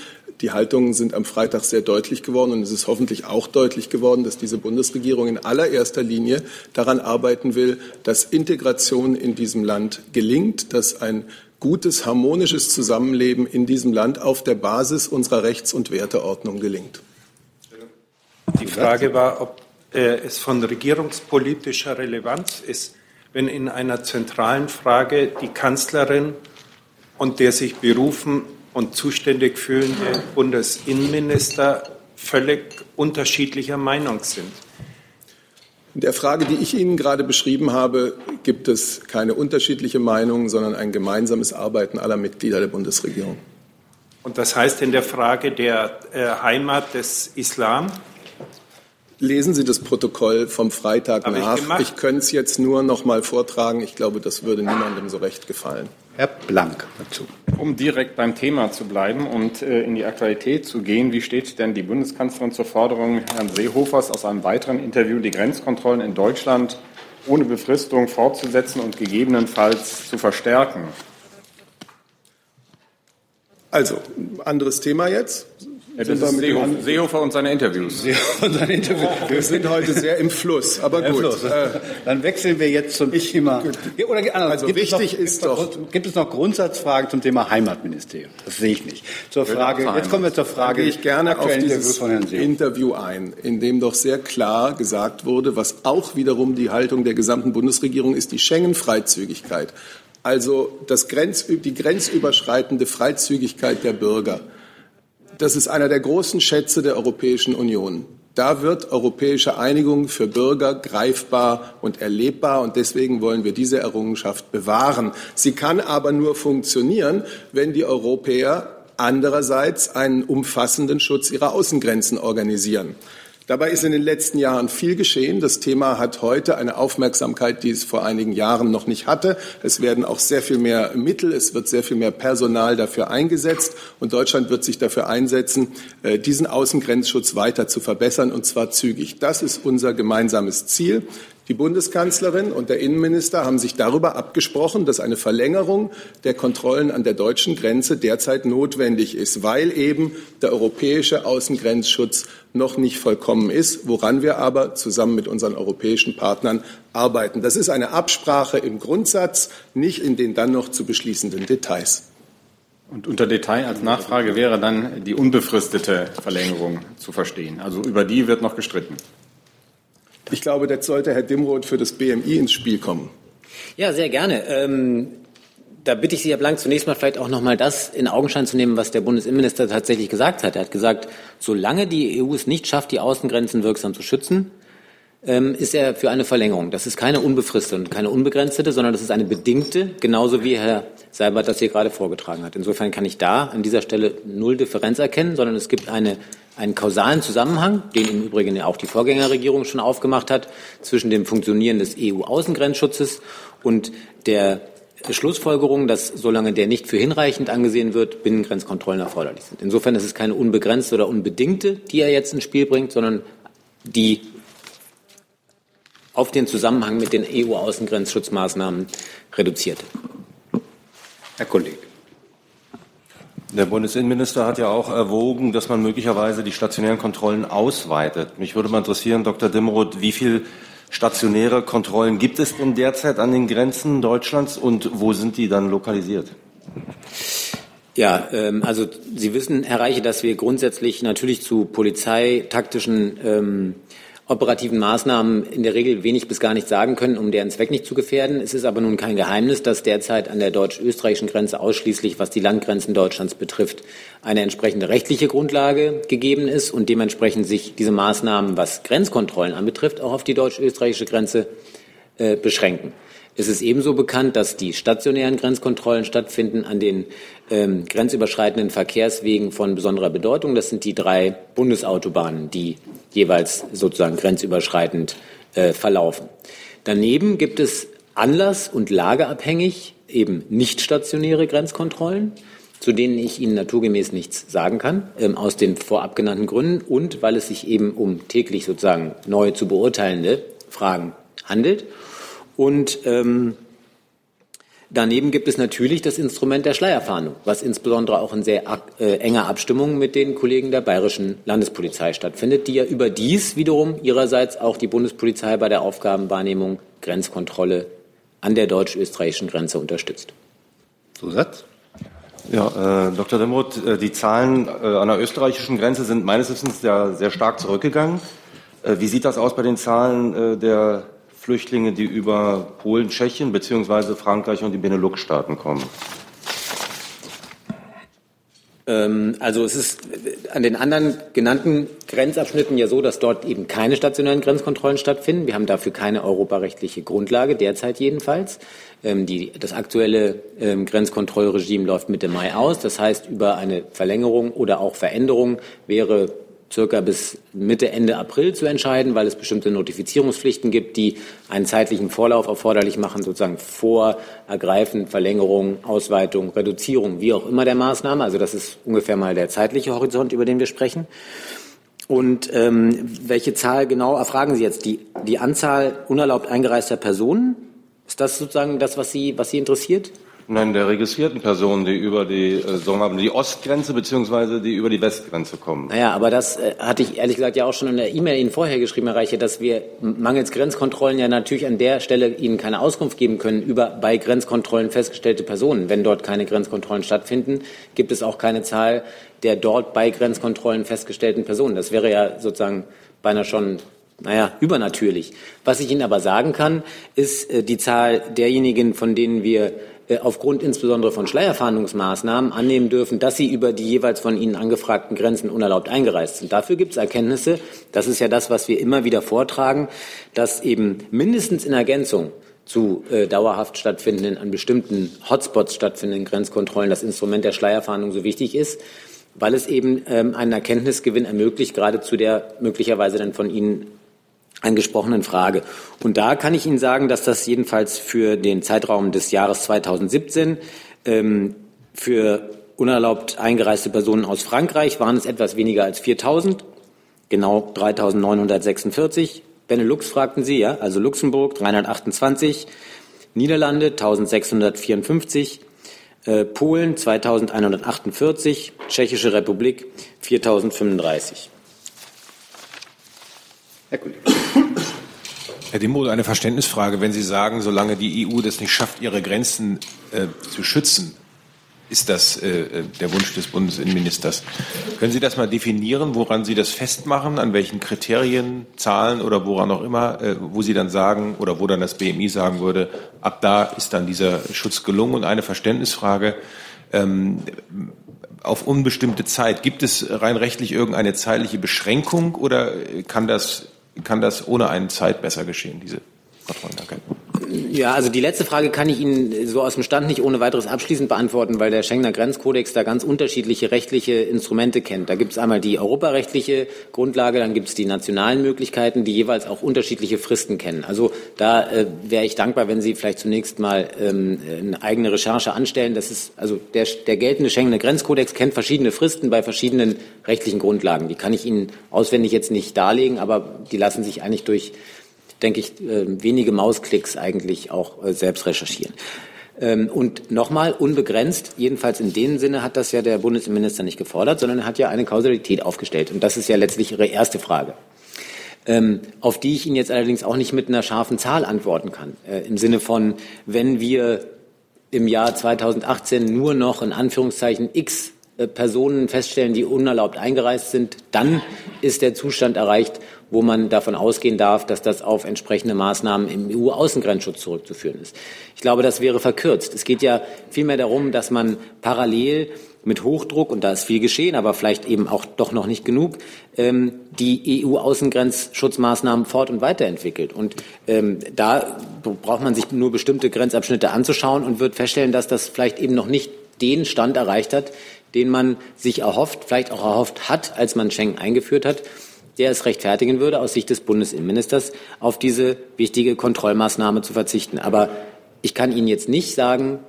Die Haltungen sind am Freitag sehr deutlich geworden und es ist hoffentlich auch deutlich geworden, dass diese Bundesregierung in allererster Linie daran arbeiten will, dass Integration in diesem Land gelingt, dass ein gutes, harmonisches Zusammenleben in diesem Land auf der Basis unserer Rechts- und Werteordnung gelingt. Die Frage war, ob es von regierungspolitischer Relevanz ist, wenn in einer zentralen Frage die Kanzlerin und der sich berufen und zuständig fühlende Bundesinnenminister völlig unterschiedlicher Meinung sind. In der Frage, die ich Ihnen gerade beschrieben habe, gibt es keine unterschiedliche Meinung, sondern ein gemeinsames Arbeiten aller Mitglieder der Bundesregierung. Und das heißt in der Frage der äh, Heimat des Islam? Lesen Sie das Protokoll vom Freitag Habe nach. Ich, ich könnte es jetzt nur noch mal vortragen. Ich glaube, das würde niemandem so recht gefallen. Herr Blank dazu. Um direkt beim Thema zu bleiben und äh, in die Aktualität zu gehen, wie steht denn die Bundeskanzlerin zur Forderung Herrn Seehofers aus einem weiteren Interview, die Grenzkontrollen in Deutschland ohne Befristung fortzusetzen und gegebenenfalls zu verstärken? Also, anderes Thema jetzt. Ja, das ist Seehofer, Seehofer und seine Interviews. Seehofer und seine Interviews. Wir sind heute sehr im Fluss, aber gut. Fluss. Äh, Dann wechseln wir jetzt zum ich, Thema. Oder, also gibt wichtig noch, ist doch. Gibt es noch Grundsatzfragen zum Thema Heimatministerium? Das sehe ich nicht. Zur Frage, jetzt kommen wir zur Frage. Gehe ich gerne auf dieses Interview ein, in dem doch sehr klar gesagt wurde, was auch wiederum die Haltung der gesamten Bundesregierung ist, die Schengen-Freizügigkeit. Also das Grenz, die grenzüberschreitende Freizügigkeit der Bürger das ist einer der großen Schätze der Europäischen Union. Da wird europäische Einigung für Bürger greifbar und erlebbar. Und deswegen wollen wir diese Errungenschaft bewahren. Sie kann aber nur funktionieren, wenn die Europäer andererseits einen umfassenden Schutz ihrer Außengrenzen organisieren. Dabei ist in den letzten Jahren viel geschehen. Das Thema hat heute eine Aufmerksamkeit, die es vor einigen Jahren noch nicht hatte. Es werden auch sehr viel mehr Mittel, es wird sehr viel mehr Personal dafür eingesetzt. Und Deutschland wird sich dafür einsetzen, äh, diesen Außengrenzschutz weiter zu verbessern, und zwar zügig. Das ist unser gemeinsames Ziel. Die Bundeskanzlerin und der Innenminister haben sich darüber abgesprochen, dass eine Verlängerung der Kontrollen an der deutschen Grenze derzeit notwendig ist, weil eben der europäische Außengrenzschutz noch nicht vollkommen ist, woran wir aber zusammen mit unseren europäischen Partnern arbeiten. Das ist eine Absprache im Grundsatz, nicht in den dann noch zu beschließenden Details. Und unter Detail als Nachfrage wäre dann die unbefristete Verlängerung zu verstehen. Also über die wird noch gestritten. Ich glaube, jetzt sollte Herr Dimroth für das BMI ins Spiel kommen. Ja, sehr gerne. Ähm, da bitte ich Sie, Herr Blank, zunächst mal vielleicht auch noch mal das in Augenschein zu nehmen, was der Bundesinnenminister tatsächlich gesagt hat. Er hat gesagt, solange die EU es nicht schafft, die Außengrenzen wirksam zu schützen, ähm, ist er für eine Verlängerung. Das ist keine unbefristete und keine unbegrenzte, sondern das ist eine bedingte, genauso wie Herr Seibert das hier gerade vorgetragen hat. Insofern kann ich da an dieser Stelle null Differenz erkennen, sondern es gibt eine einen kausalen Zusammenhang, den im Übrigen auch die Vorgängerregierung schon aufgemacht hat, zwischen dem Funktionieren des EU-Außengrenzschutzes und der Schlussfolgerung, dass solange der nicht für hinreichend angesehen wird, Binnengrenzkontrollen erforderlich sind. Insofern ist es keine unbegrenzte oder unbedingte, die er jetzt ins Spiel bringt, sondern die auf den Zusammenhang mit den EU-Außengrenzschutzmaßnahmen reduziert. Herr Kollege. Der Bundesinnenminister hat ja auch erwogen, dass man möglicherweise die stationären Kontrollen ausweitet. Mich würde mal interessieren, Dr. Dimroth, wie viel stationäre Kontrollen gibt es denn derzeit an den Grenzen Deutschlands und wo sind die dann lokalisiert? Ja, ähm, also Sie wissen, Herr Reiche, dass wir grundsätzlich natürlich zu polizeitaktischen ähm, operativen Maßnahmen in der Regel wenig bis gar nichts sagen können, um deren Zweck nicht zu gefährden. Es ist aber nun kein Geheimnis, dass derzeit an der deutsch-österreichischen Grenze ausschließlich, was die Landgrenzen Deutschlands betrifft, eine entsprechende rechtliche Grundlage gegeben ist und dementsprechend sich diese Maßnahmen, was Grenzkontrollen anbetrifft, auch auf die deutsch-österreichische Grenze äh, beschränken. Es ist ebenso bekannt, dass die stationären Grenzkontrollen stattfinden an den ähm, grenzüberschreitenden Verkehrswegen von besonderer Bedeutung. Das sind die drei Bundesautobahnen, die jeweils sozusagen grenzüberschreitend äh, verlaufen. Daneben gibt es anlass- und lageabhängig eben nicht stationäre Grenzkontrollen, zu denen ich Ihnen naturgemäß nichts sagen kann, ähm, aus den vorab genannten Gründen und weil es sich eben um täglich sozusagen neu zu beurteilende Fragen handelt. Und ähm, daneben gibt es natürlich das Instrument der Schleierfahndung, was insbesondere auch in sehr äh, enger Abstimmung mit den Kollegen der bayerischen Landespolizei stattfindet, die ja überdies wiederum ihrerseits auch die Bundespolizei bei der Aufgabenwahrnehmung Grenzkontrolle an der deutsch-österreichischen Grenze unterstützt. Zusatz? Ja, äh, Dr. Demroth, äh, die Zahlen äh, an der österreichischen Grenze sind meines Wissens ja sehr stark zurückgegangen. Äh, wie sieht das aus bei den Zahlen äh, der Flüchtlinge, die über Polen, Tschechien bzw. Frankreich und die Benelux-Staaten kommen? Ähm, also es ist an den anderen genannten Grenzabschnitten ja so, dass dort eben keine stationären Grenzkontrollen stattfinden. Wir haben dafür keine europarechtliche Grundlage, derzeit jedenfalls. Ähm, die, das aktuelle ähm, Grenzkontrollregime läuft Mitte Mai aus. Das heißt, über eine Verlängerung oder auch Veränderung wäre circa bis Mitte, Ende April zu entscheiden, weil es bestimmte Notifizierungspflichten gibt, die einen zeitlichen Vorlauf erforderlich machen, sozusagen vor Ergreifen, Verlängerung, Ausweitung, Reduzierung, wie auch immer der Maßnahme. Also das ist ungefähr mal der zeitliche Horizont, über den wir sprechen. Und ähm, welche Zahl genau erfragen Sie jetzt? Die, die Anzahl unerlaubt eingereister Personen? Ist das sozusagen das, was Sie, was Sie interessiert? Nein, der registrierten Personen, die über die, äh, die Ostgrenze beziehungsweise die über die Westgrenze kommen. Naja, aber das äh, hatte ich ehrlich gesagt ja auch schon in der E-Mail Ihnen vorher geschrieben, Herr Reiche, dass wir mangels Grenzkontrollen ja natürlich an der Stelle Ihnen keine Auskunft geben können über bei Grenzkontrollen festgestellte Personen. Wenn dort keine Grenzkontrollen stattfinden, gibt es auch keine Zahl der dort bei Grenzkontrollen festgestellten Personen. Das wäre ja sozusagen beinahe schon naja, übernatürlich. Was ich Ihnen aber sagen kann, ist äh, die Zahl derjenigen, von denen wir aufgrund insbesondere von Schleierfahndungsmaßnahmen annehmen dürfen, dass sie über die jeweils von ihnen angefragten Grenzen unerlaubt eingereist sind. Dafür gibt es Erkenntnisse. Das ist ja das, was wir immer wieder vortragen, dass eben mindestens in Ergänzung zu äh, dauerhaft stattfindenden, an bestimmten Hotspots stattfindenden Grenzkontrollen das Instrument der Schleierfahndung so wichtig ist, weil es eben ähm, einen Erkenntnisgewinn ermöglicht, gerade zu der möglicherweise dann von Ihnen angesprochenen Frage. Und da kann ich Ihnen sagen, dass das jedenfalls für den Zeitraum des Jahres 2017 ähm, für unerlaubt eingereiste Personen aus Frankreich waren es etwas weniger als 4.000, genau 3.946. Benelux fragten Sie, ja, also Luxemburg 328, Niederlande 1.654, äh, Polen 2.148, Tschechische Republik 4.035. Herr Kollege. Herr Dimroth, eine Verständnisfrage. Wenn Sie sagen, solange die EU das nicht schafft, ihre Grenzen äh, zu schützen, ist das äh, äh, der Wunsch des Bundesinnenministers. Können Sie das mal definieren, woran Sie das festmachen, an welchen Kriterien, Zahlen oder woran auch immer, äh, wo Sie dann sagen oder wo dann das BMI sagen würde, ab da ist dann dieser Schutz gelungen? Und eine Verständnisfrage. Ähm, auf unbestimmte Zeit. Gibt es rein rechtlich irgendeine zeitliche Beschränkung oder kann das kann das ohne eine Zeit besser geschehen, diese Kontrollen? Danke. Ja, also die letzte Frage kann ich Ihnen so aus dem Stand nicht ohne weiteres abschließend beantworten, weil der Schengener Grenzkodex da ganz unterschiedliche rechtliche Instrumente kennt. Da gibt es einmal die europarechtliche Grundlage, dann gibt es die nationalen Möglichkeiten, die jeweils auch unterschiedliche Fristen kennen. Also da äh, wäre ich dankbar, wenn Sie vielleicht zunächst mal ähm, eine eigene Recherche anstellen. Das ist also der, der geltende Schengener Grenzkodex kennt verschiedene Fristen bei verschiedenen rechtlichen Grundlagen. Die kann ich Ihnen auswendig jetzt nicht darlegen, aber die lassen sich eigentlich durch denke ich, äh, wenige Mausklicks eigentlich auch äh, selbst recherchieren. Ähm, und nochmal, unbegrenzt, jedenfalls in dem Sinne hat das ja der Bundesinnenminister nicht gefordert, sondern er hat ja eine Kausalität aufgestellt. Und das ist ja letztlich Ihre erste Frage. Ähm, auf die ich Ihnen jetzt allerdings auch nicht mit einer scharfen Zahl antworten kann. Äh, Im Sinne von, wenn wir im Jahr 2018 nur noch in Anführungszeichen x Personen feststellen, die unerlaubt eingereist sind, dann ist der Zustand erreicht, wo man davon ausgehen darf, dass das auf entsprechende Maßnahmen im EU-Außengrenzschutz zurückzuführen ist. Ich glaube, das wäre verkürzt. Es geht ja vielmehr darum, dass man parallel mit Hochdruck, und da ist viel geschehen, aber vielleicht eben auch doch noch nicht genug, ähm, die EU-Außengrenzschutzmaßnahmen fort- und weiterentwickelt. Und ähm, da braucht man sich nur bestimmte Grenzabschnitte anzuschauen und wird feststellen, dass das vielleicht eben noch nicht den Stand erreicht hat, den man sich erhofft, vielleicht auch erhofft hat, als man Schengen eingeführt hat der es rechtfertigen würde, aus Sicht des Bundesinnenministers auf diese wichtige Kontrollmaßnahme zu verzichten. Aber ich kann Ihnen jetzt nicht sagen,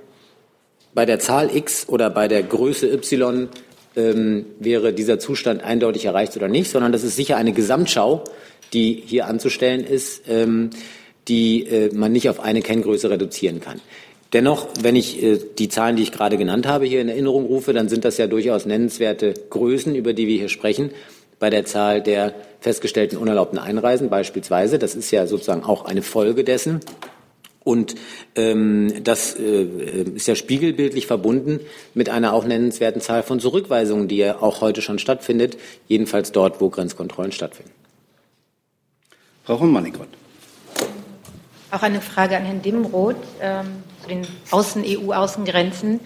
bei der Zahl X oder bei der Größe Y ähm, wäre dieser Zustand eindeutig erreicht oder nicht, sondern das ist sicher eine Gesamtschau, die hier anzustellen ist, ähm, die äh, man nicht auf eine Kenngröße reduzieren kann. Dennoch, wenn ich äh, die Zahlen, die ich gerade genannt habe, hier in Erinnerung rufe, dann sind das ja durchaus nennenswerte Größen, über die wir hier sprechen bei der Zahl der festgestellten unerlaubten Einreisen beispielsweise. Das ist ja sozusagen auch eine Folge dessen. Und ähm, das äh, ist ja spiegelbildlich verbunden mit einer auch nennenswerten Zahl von Zurückweisungen, die ja auch heute schon stattfindet, jedenfalls dort, wo Grenzkontrollen stattfinden. Frau Ronmannigrott. Auch eine Frage an Herrn Dimroth ähm, zu den Außen-EU-Außengrenzen.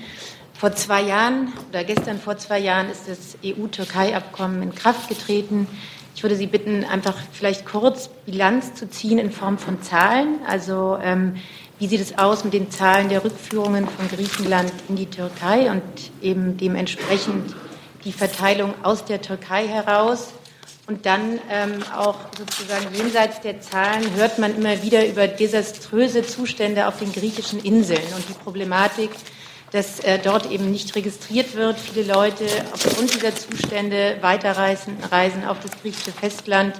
Vor zwei Jahren oder gestern vor zwei Jahren ist das EU-Türkei-Abkommen in Kraft getreten. Ich würde Sie bitten, einfach vielleicht kurz Bilanz zu ziehen in Form von Zahlen. Also ähm, wie sieht es aus mit den Zahlen der Rückführungen von Griechenland in die Türkei und eben dementsprechend die Verteilung aus der Türkei heraus? Und dann ähm, auch sozusagen jenseits der Zahlen hört man immer wieder über desaströse Zustände auf den griechischen Inseln und die Problematik, dass äh, dort eben nicht registriert wird. Viele Leute aufgrund dieser Zustände weiterreisen reisen auf das griechische Festland.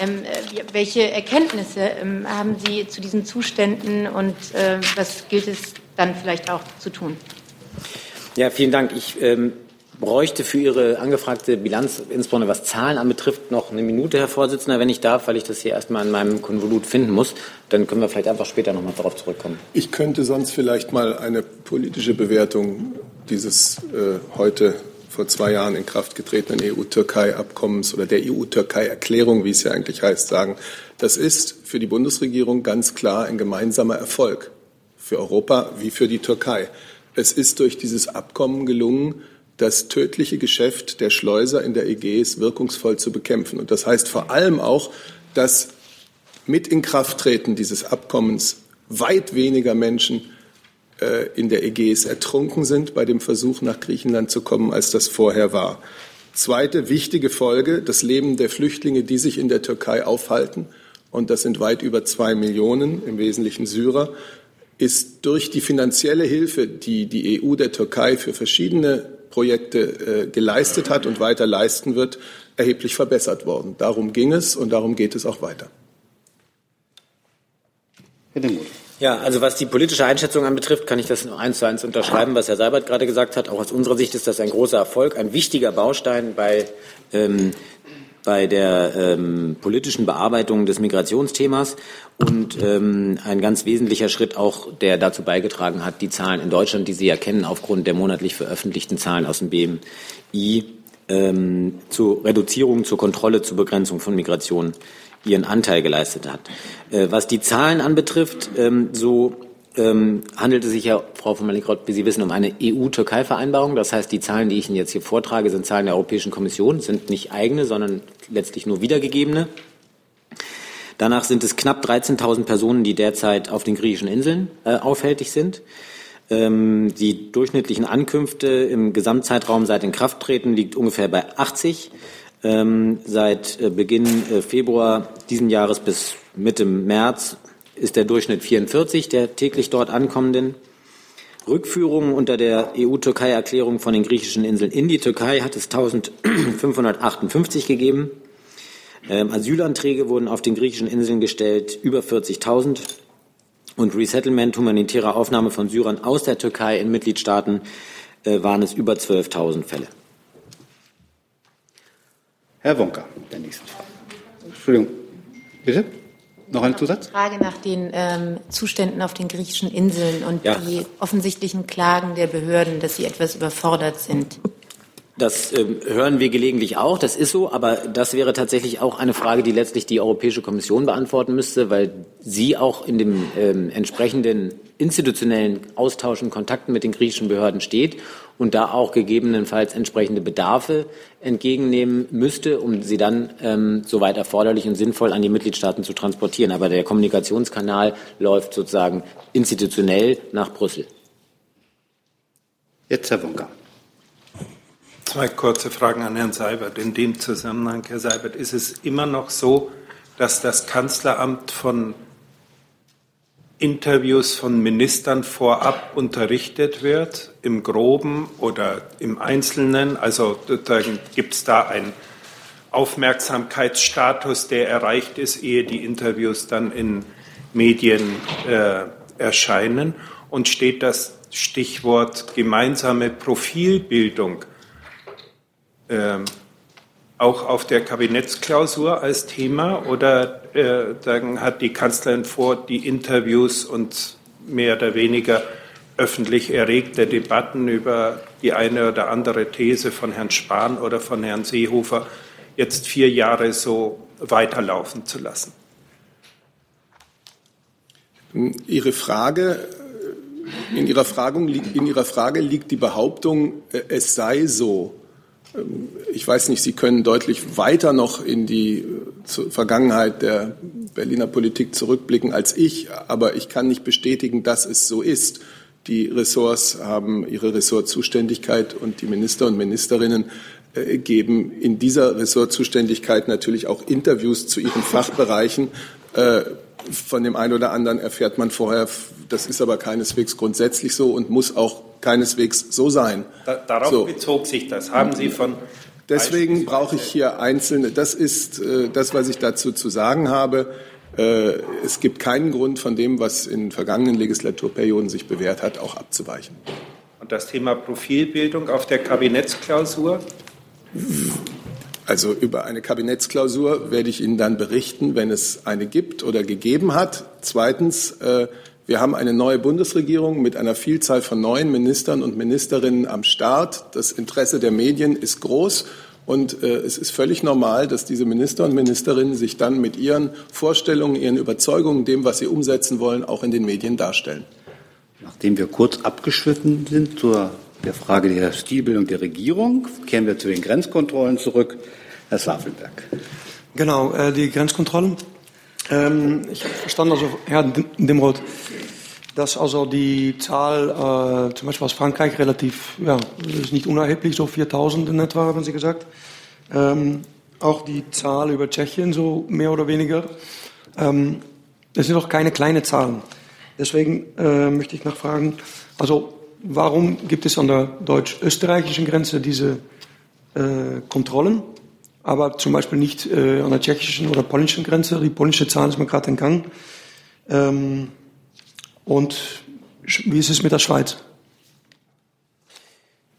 Ähm, äh, welche Erkenntnisse ähm, haben Sie zu diesen Zuständen und äh, was gilt es dann vielleicht auch zu tun? Ja, vielen Dank. Ich ähm, bräuchte für Ihre angefragte Bilanz, insbesondere was Zahlen anbetrifft, noch eine Minute, Herr Vorsitzender, wenn ich darf, weil ich das hier erstmal in meinem Konvolut finden muss. Dann können wir vielleicht einfach später noch mal darauf zurückkommen. Ich könnte sonst vielleicht mal eine politische Bewertung dieses äh, heute vor zwei Jahren in Kraft getretenen EU-Türkei-Abkommens oder der EU-Türkei-Erklärung, wie es ja eigentlich heißt, sagen. Das ist für die Bundesregierung ganz klar ein gemeinsamer Erfolg für Europa wie für die Türkei. Es ist durch dieses Abkommen gelungen, das tödliche Geschäft der Schleuser in der Ägäis wirkungsvoll zu bekämpfen. Und das heißt vor allem auch, dass mit Inkrafttreten dieses Abkommens weit weniger Menschen äh, in der Ägäis ertrunken sind bei dem Versuch, nach Griechenland zu kommen, als das vorher war. Zweite wichtige Folge, das Leben der Flüchtlinge, die sich in der Türkei aufhalten, und das sind weit über zwei Millionen, im Wesentlichen Syrer, ist durch die finanzielle Hilfe, die die EU der Türkei für verschiedene Projekte äh, geleistet hat und weiter leisten wird, erheblich verbessert worden. Darum ging es und darum geht es auch weiter. Herr Demuth. Ja, also was die politische Einschätzung anbetrifft, kann ich das nur eins zu eins unterschreiben, was Herr Seibert gerade gesagt hat. Auch aus unserer Sicht ist das ein großer Erfolg, ein wichtiger Baustein bei, ähm, bei der ähm, politischen Bearbeitung des Migrationsthemas und ähm, ein ganz wesentlicher Schritt auch, der dazu beigetragen hat, die Zahlen in Deutschland, die Sie ja kennen, aufgrund der monatlich veröffentlichten Zahlen aus dem BMI ähm, zur Reduzierung, zur Kontrolle, zur Begrenzung von Migration ihren Anteil geleistet hat. Äh, was die Zahlen anbetrifft, ähm, so ähm, handelt es sich ja, Frau von Malikrott, wie Sie wissen, um eine EU-Türkei-Vereinbarung. Das heißt, die Zahlen, die ich Ihnen jetzt hier vortrage, sind Zahlen der Europäischen Kommission, sind nicht eigene, sondern letztlich nur wiedergegebene. Danach sind es knapp 13.000 Personen, die derzeit auf den griechischen Inseln äh, aufhältig sind. Ähm, die durchschnittlichen Ankünfte im Gesamtzeitraum seit Inkrafttreten liegt ungefähr bei 80. Ähm, seit äh, Beginn äh, Februar diesen Jahres bis Mitte März ist der Durchschnitt 44 der täglich dort ankommenden. Rückführungen unter der EU-Türkei-Erklärung von den griechischen Inseln in die Türkei hat es 1558 gegeben. Ähm, Asylanträge wurden auf den griechischen Inseln gestellt, über 40.000. Und Resettlement, humanitäre Aufnahme von Syrern aus der Türkei in Mitgliedstaaten äh, waren es über 12.000 Fälle. Herr Wonka, der nächste Frage. Entschuldigung, bitte? Noch ein Zusatz? Frage nach den ähm, Zuständen auf den griechischen Inseln und ja. die offensichtlichen Klagen der Behörden, dass sie etwas überfordert sind. Das äh, hören wir gelegentlich auch, das ist so, aber das wäre tatsächlich auch eine Frage, die letztlich die Europäische Kommission beantworten müsste, weil sie auch in dem ähm, entsprechenden institutionellen Austausch und Kontakten mit den griechischen Behörden steht und da auch gegebenenfalls entsprechende Bedarfe entgegennehmen müsste, um sie dann ähm, soweit erforderlich und sinnvoll an die Mitgliedstaaten zu transportieren. Aber der Kommunikationskanal läuft sozusagen institutionell nach Brüssel. Jetzt Herr Wonka. Zwei kurze Fragen an Herrn Seibert. In dem Zusammenhang, Herr Seibert, ist es immer noch so, dass das Kanzleramt von Interviews von Ministern vorab unterrichtet wird, im groben oder im Einzelnen? Also gibt es da einen Aufmerksamkeitsstatus, der erreicht ist, ehe die Interviews dann in Medien äh, erscheinen? Und steht das Stichwort gemeinsame Profilbildung äh, auch auf der Kabinettsklausur als Thema oder äh, dann hat die Kanzlerin vor, die Interviews und mehr oder weniger öffentlich erregte Debatten über die eine oder andere These von Herrn Spahn oder von Herrn Seehofer jetzt vier Jahre so weiterlaufen zu lassen? Ihre Frage, in Ihrer, Fragung, in Ihrer Frage liegt die Behauptung, äh, es sei so. Ähm, ich weiß nicht, Sie können deutlich weiter noch in die äh, Vergangenheit der Berliner Politik zurückblicken als ich, aber ich kann nicht bestätigen, dass es so ist. Die Ressorts haben ihre Ressortzuständigkeit und die Minister und Ministerinnen äh, geben in dieser Ressortzuständigkeit natürlich auch Interviews zu ihren Fachbereichen. Äh, von dem einen oder anderen erfährt man vorher, das ist aber keineswegs grundsätzlich so und muss auch keineswegs so sein. Da, darauf so. bezog sich das. Haben Sie von. Deswegen brauche ich hier einzelne. Das ist äh, das, was ich dazu zu sagen habe. Äh, es gibt keinen Grund, von dem, was in vergangenen Legislaturperioden sich bewährt hat, auch abzuweichen. Und das Thema Profilbildung auf der Kabinettsklausur? Also über eine Kabinettsklausur werde ich Ihnen dann berichten, wenn es eine gibt oder gegeben hat. Zweitens, äh, wir haben eine neue Bundesregierung mit einer Vielzahl von neuen Ministern und Ministerinnen am Start. Das Interesse der Medien ist groß. Und äh, es ist völlig normal, dass diese Minister und Ministerinnen sich dann mit ihren Vorstellungen, ihren Überzeugungen, dem, was sie umsetzen wollen, auch in den Medien darstellen. Nachdem wir kurz abgeschwitten sind zur der Frage der Stilbildung der Regierung, kehren wir zu den Grenzkontrollen zurück. Herr Swafelberg. Genau, äh, die Grenzkontrollen. Ähm, ich habe verstanden, also Herr Dimroth, dass also die Zahl äh, zum Beispiel aus Frankreich relativ, ja, ist nicht unerheblich, so 4000 in etwa, haben Sie gesagt. Ähm, auch die Zahl über Tschechien, so mehr oder weniger. Ähm, das sind doch keine kleinen Zahlen. Deswegen äh, möchte ich nachfragen, also warum gibt es an der deutsch-österreichischen Grenze diese äh, Kontrollen, aber zum Beispiel nicht äh, an der tschechischen oder polnischen Grenze? Die polnische Zahl ist mir gerade entgangen. Ähm, und wie ist es mit der Schweiz?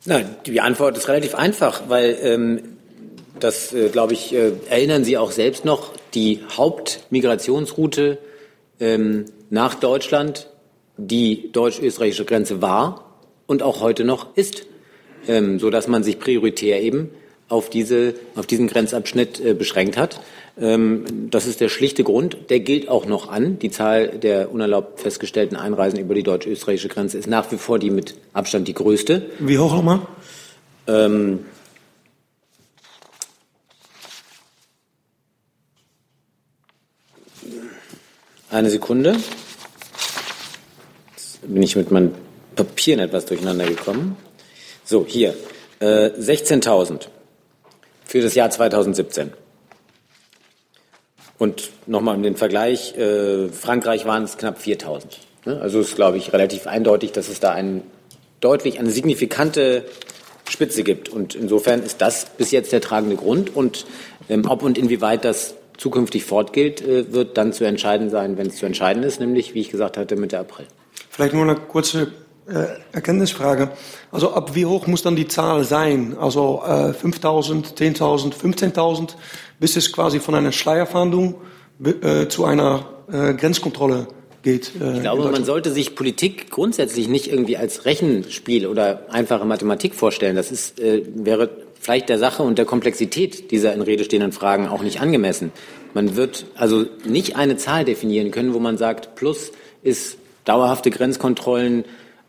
Nein, die Antwort ist relativ einfach, weil ähm, das, äh, glaube ich, äh, erinnern Sie auch selbst noch, die Hauptmigrationsroute ähm, nach Deutschland die deutsch-österreichische Grenze war und auch heute noch ist, ähm, so man sich prioritär eben auf, diese, auf diesen Grenzabschnitt äh, beschränkt hat. Ähm, das ist der schlichte Grund. Der gilt auch noch an. Die Zahl der unerlaubt festgestellten Einreisen über die deutsch-österreichische Grenze ist nach wie vor die mit Abstand die größte. Wie hoch nochmal? Ähm, eine Sekunde. Jetzt bin ich mit meinen Papieren etwas durcheinander gekommen. So, hier. Äh, 16.000 für das Jahr 2017. Und nochmal um den Vergleich, äh, Frankreich waren es knapp 4000. Ne? Also ist, glaube ich, relativ eindeutig, dass es da einen deutlich eine signifikante Spitze gibt. Und insofern ist das bis jetzt der tragende Grund. Und ähm, ob und inwieweit das zukünftig fortgilt, äh, wird dann zu entscheiden sein, wenn es zu entscheiden ist, nämlich, wie ich gesagt hatte, Mitte April. Vielleicht nur eine kurze Erkenntnisfrage. Also ab wie hoch muss dann die Zahl sein? Also äh, 5.000, 10.000, 15.000, bis es quasi von einer Schleierfahndung äh, zu einer äh, Grenzkontrolle geht. Äh, ich glaube, man sollte sich Politik grundsätzlich nicht irgendwie als Rechenspiel oder einfache Mathematik vorstellen. Das ist, äh, wäre vielleicht der Sache und der Komplexität dieser in Rede stehenden Fragen auch nicht angemessen. Man wird also nicht eine Zahl definieren können, wo man sagt, plus ist dauerhafte Grenzkontrollen,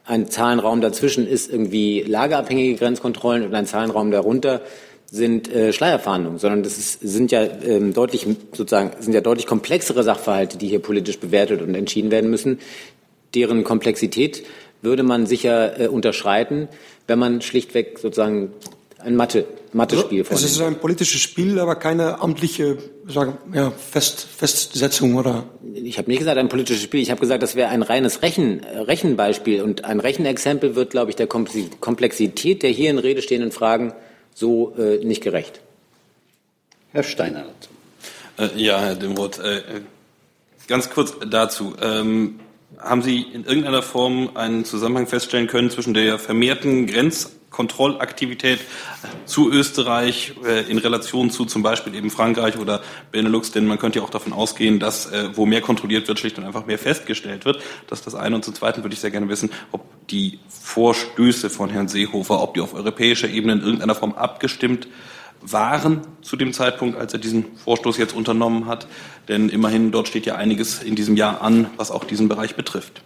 ein Zahlenraum dazwischen ist irgendwie lagerabhängige Grenzkontrollen und ein Zahlenraum darunter sind äh, Schleierfahndungen, sondern das ist, sind ja ähm, deutlich sozusagen sind ja deutlich komplexere Sachverhalte, die hier politisch bewertet und entschieden werden müssen. Deren Komplexität würde man sicher äh, unterschreiten, wenn man schlichtweg sozusagen ein Mathe, Mathe-Spiel also, Es ist ein politisches Spiel, aber keine amtliche sagen, ja, Fest, Festsetzung, oder? Ich habe nicht gesagt ein politisches Spiel. Ich habe gesagt, das wäre ein reines Rechen, Rechenbeispiel. Und ein Rechenexempel wird, glaube ich, der Komplexität der hier in Rede stehenden Fragen so äh, nicht gerecht. Herr Steiner. Äh, ja, Herr Dimroth, äh, ganz kurz dazu. Ähm, haben Sie in irgendeiner Form einen Zusammenhang feststellen können zwischen der vermehrten Grenz Kontrollaktivität zu Österreich äh, in Relation zu zum Beispiel eben Frankreich oder Benelux, denn man könnte ja auch davon ausgehen, dass äh, wo mehr kontrolliert wird, schlicht und einfach mehr festgestellt wird. Das ist das eine. Und zum Zweiten würde ich sehr gerne wissen, ob die Vorstöße von Herrn Seehofer, ob die auf europäischer Ebene in irgendeiner Form abgestimmt waren zu dem Zeitpunkt, als er diesen Vorstoß jetzt unternommen hat. Denn immerhin dort steht ja einiges in diesem Jahr an, was auch diesen Bereich betrifft.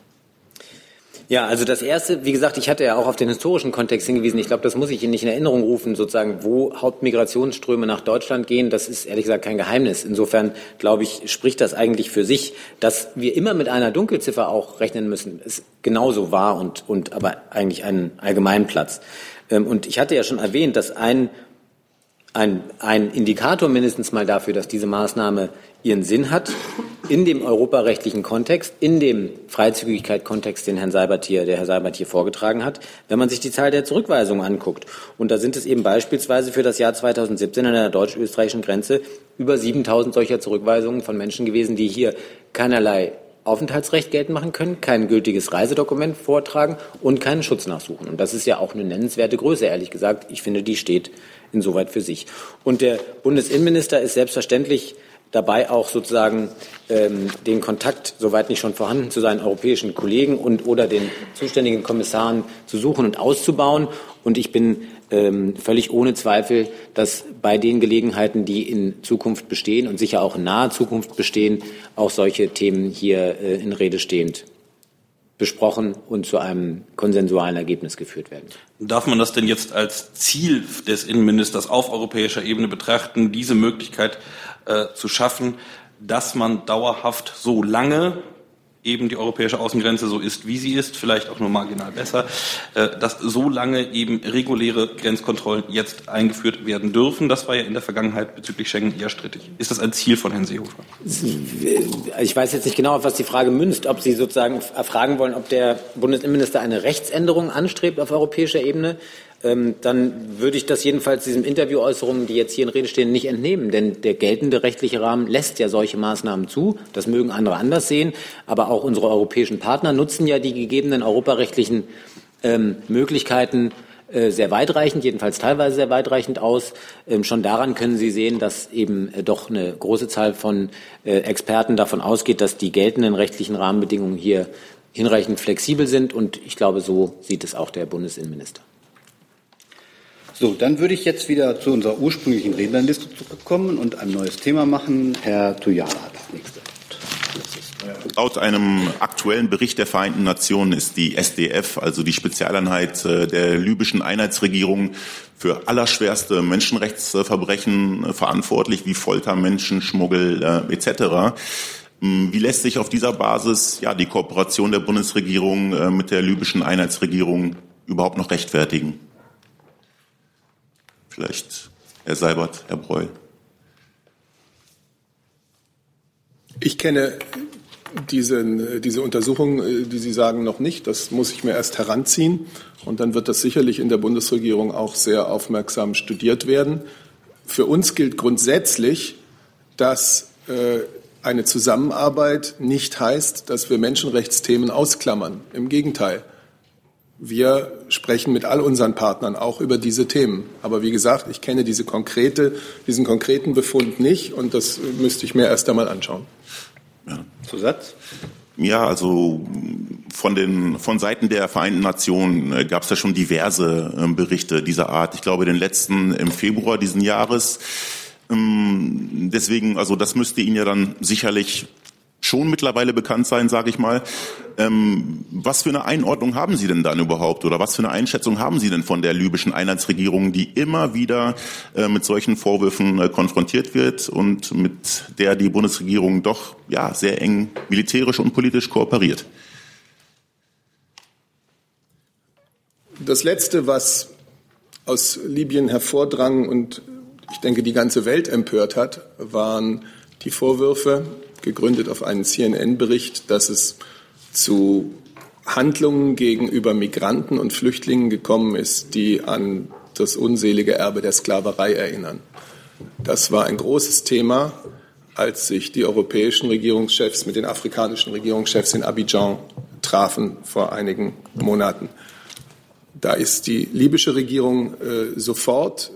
Ja, also das erste, wie gesagt, ich hatte ja auch auf den historischen Kontext hingewiesen. Ich glaube, das muss ich Ihnen nicht in Erinnerung rufen, sozusagen, wo Hauptmigrationsströme nach Deutschland gehen. Das ist ehrlich gesagt kein Geheimnis. Insofern, glaube ich, spricht das eigentlich für sich, dass wir immer mit einer Dunkelziffer auch rechnen müssen. Ist genauso wahr und, und aber eigentlich ein Allgemeinplatz. Ähm, und ich hatte ja schon erwähnt, dass ein ein, ein Indikator mindestens mal dafür, dass diese Maßnahme ihren Sinn hat, in dem europarechtlichen Kontext, in dem Freizügigkeit-Kontext, den Herrn Seibert hier, der Herr Seibert hier vorgetragen hat, wenn man sich die Zahl der Zurückweisungen anguckt. Und da sind es eben beispielsweise für das Jahr 2017 an der deutsch-österreichischen Grenze über 7000 solcher Zurückweisungen von Menschen gewesen, die hier keinerlei Aufenthaltsrecht geltend machen können, kein gültiges Reisedokument vortragen und keinen Schutz nachsuchen. Und das ist ja auch eine nennenswerte Größe, ehrlich gesagt. Ich finde, die steht insoweit für sich. Und der Bundesinnenminister ist selbstverständlich dabei auch sozusagen ähm, den Kontakt, soweit nicht schon vorhanden, zu seinen europäischen Kollegen und oder den zuständigen Kommissaren zu suchen und auszubauen. Und ich bin ähm, völlig ohne Zweifel, dass bei den Gelegenheiten, die in Zukunft bestehen und sicher auch in naher Zukunft bestehen, auch solche Themen hier äh, in Rede stehend besprochen und zu einem konsensualen Ergebnis geführt werden. Darf man das denn jetzt als Ziel des Innenministers auf europäischer Ebene betrachten, diese Möglichkeit äh, zu schaffen, dass man dauerhaft so lange eben die europäische Außengrenze so ist, wie sie ist, vielleicht auch nur marginal besser, äh, dass so lange eben reguläre Grenzkontrollen jetzt eingeführt werden dürfen. Das war ja in der Vergangenheit bezüglich Schengen eher strittig. Ist das ein Ziel von Herrn Seehofer? Ich weiß jetzt nicht genau, auf was die Frage münzt, ob Sie sozusagen fragen wollen, ob der Bundesinnenminister eine Rechtsänderung anstrebt auf europäischer Ebene ähm, dann würde ich das jedenfalls diesen Interviewäußerungen, die jetzt hier in Rede stehen, nicht entnehmen. Denn der geltende rechtliche Rahmen lässt ja solche Maßnahmen zu. Das mögen andere anders sehen. Aber auch unsere europäischen Partner nutzen ja die gegebenen europarechtlichen ähm, Möglichkeiten äh, sehr weitreichend, jedenfalls teilweise sehr weitreichend aus. Ähm, schon daran können Sie sehen, dass eben äh, doch eine große Zahl von äh, Experten davon ausgeht, dass die geltenden rechtlichen Rahmenbedingungen hier hinreichend flexibel sind. Und ich glaube, so sieht es auch der Bundesinnenminister. So, dann würde ich jetzt wieder zu unserer ursprünglichen Rednerliste zurückkommen und ein neues Thema machen. Herr Tujala hat das nächste. Laut einem aktuellen Bericht der Vereinten Nationen ist die SDF, also die Spezialeinheit äh, der libyschen Einheitsregierung, für allerschwerste Menschenrechtsverbrechen äh, verantwortlich, wie Folter, Menschenschmuggel äh, etc. Hm, wie lässt sich auf dieser Basis ja, die Kooperation der Bundesregierung äh, mit der libyschen Einheitsregierung überhaupt noch rechtfertigen? Vielleicht Herr Seibert, Herr Breul. Ich kenne diese, diese Untersuchung, die Sie sagen, noch nicht. Das muss ich mir erst heranziehen. Und dann wird das sicherlich in der Bundesregierung auch sehr aufmerksam studiert werden. Für uns gilt grundsätzlich, dass äh, eine Zusammenarbeit nicht heißt, dass wir Menschenrechtsthemen ausklammern. Im Gegenteil. Wir sprechen mit all unseren Partnern auch über diese Themen. Aber wie gesagt, ich kenne diese konkrete, diesen konkreten Befund nicht und das müsste ich mir erst einmal anschauen. Ja. Zusatz? Ja, also von den von Seiten der Vereinten Nationen äh, gab es ja schon diverse äh, Berichte dieser Art. Ich glaube, den letzten im Februar diesen Jahres. Ähm, deswegen, also das müsste Ihnen ja dann sicherlich schon mittlerweile bekannt sein, sage ich mal. Ähm, was für eine Einordnung haben Sie denn dann überhaupt oder was für eine Einschätzung haben Sie denn von der libyschen Einheitsregierung, die immer wieder äh, mit solchen Vorwürfen äh, konfrontiert wird und mit der die Bundesregierung doch ja sehr eng militärisch und politisch kooperiert? Das Letzte, was aus Libyen hervordrang und ich denke die ganze Welt empört hat, waren die Vorwürfe gegründet auf einen CNN-Bericht, dass es zu Handlungen gegenüber Migranten und Flüchtlingen gekommen ist, die an das unselige Erbe der Sklaverei erinnern. Das war ein großes Thema, als sich die europäischen Regierungschefs mit den afrikanischen Regierungschefs in Abidjan trafen vor einigen Monaten. Da ist die libysche Regierung äh, sofort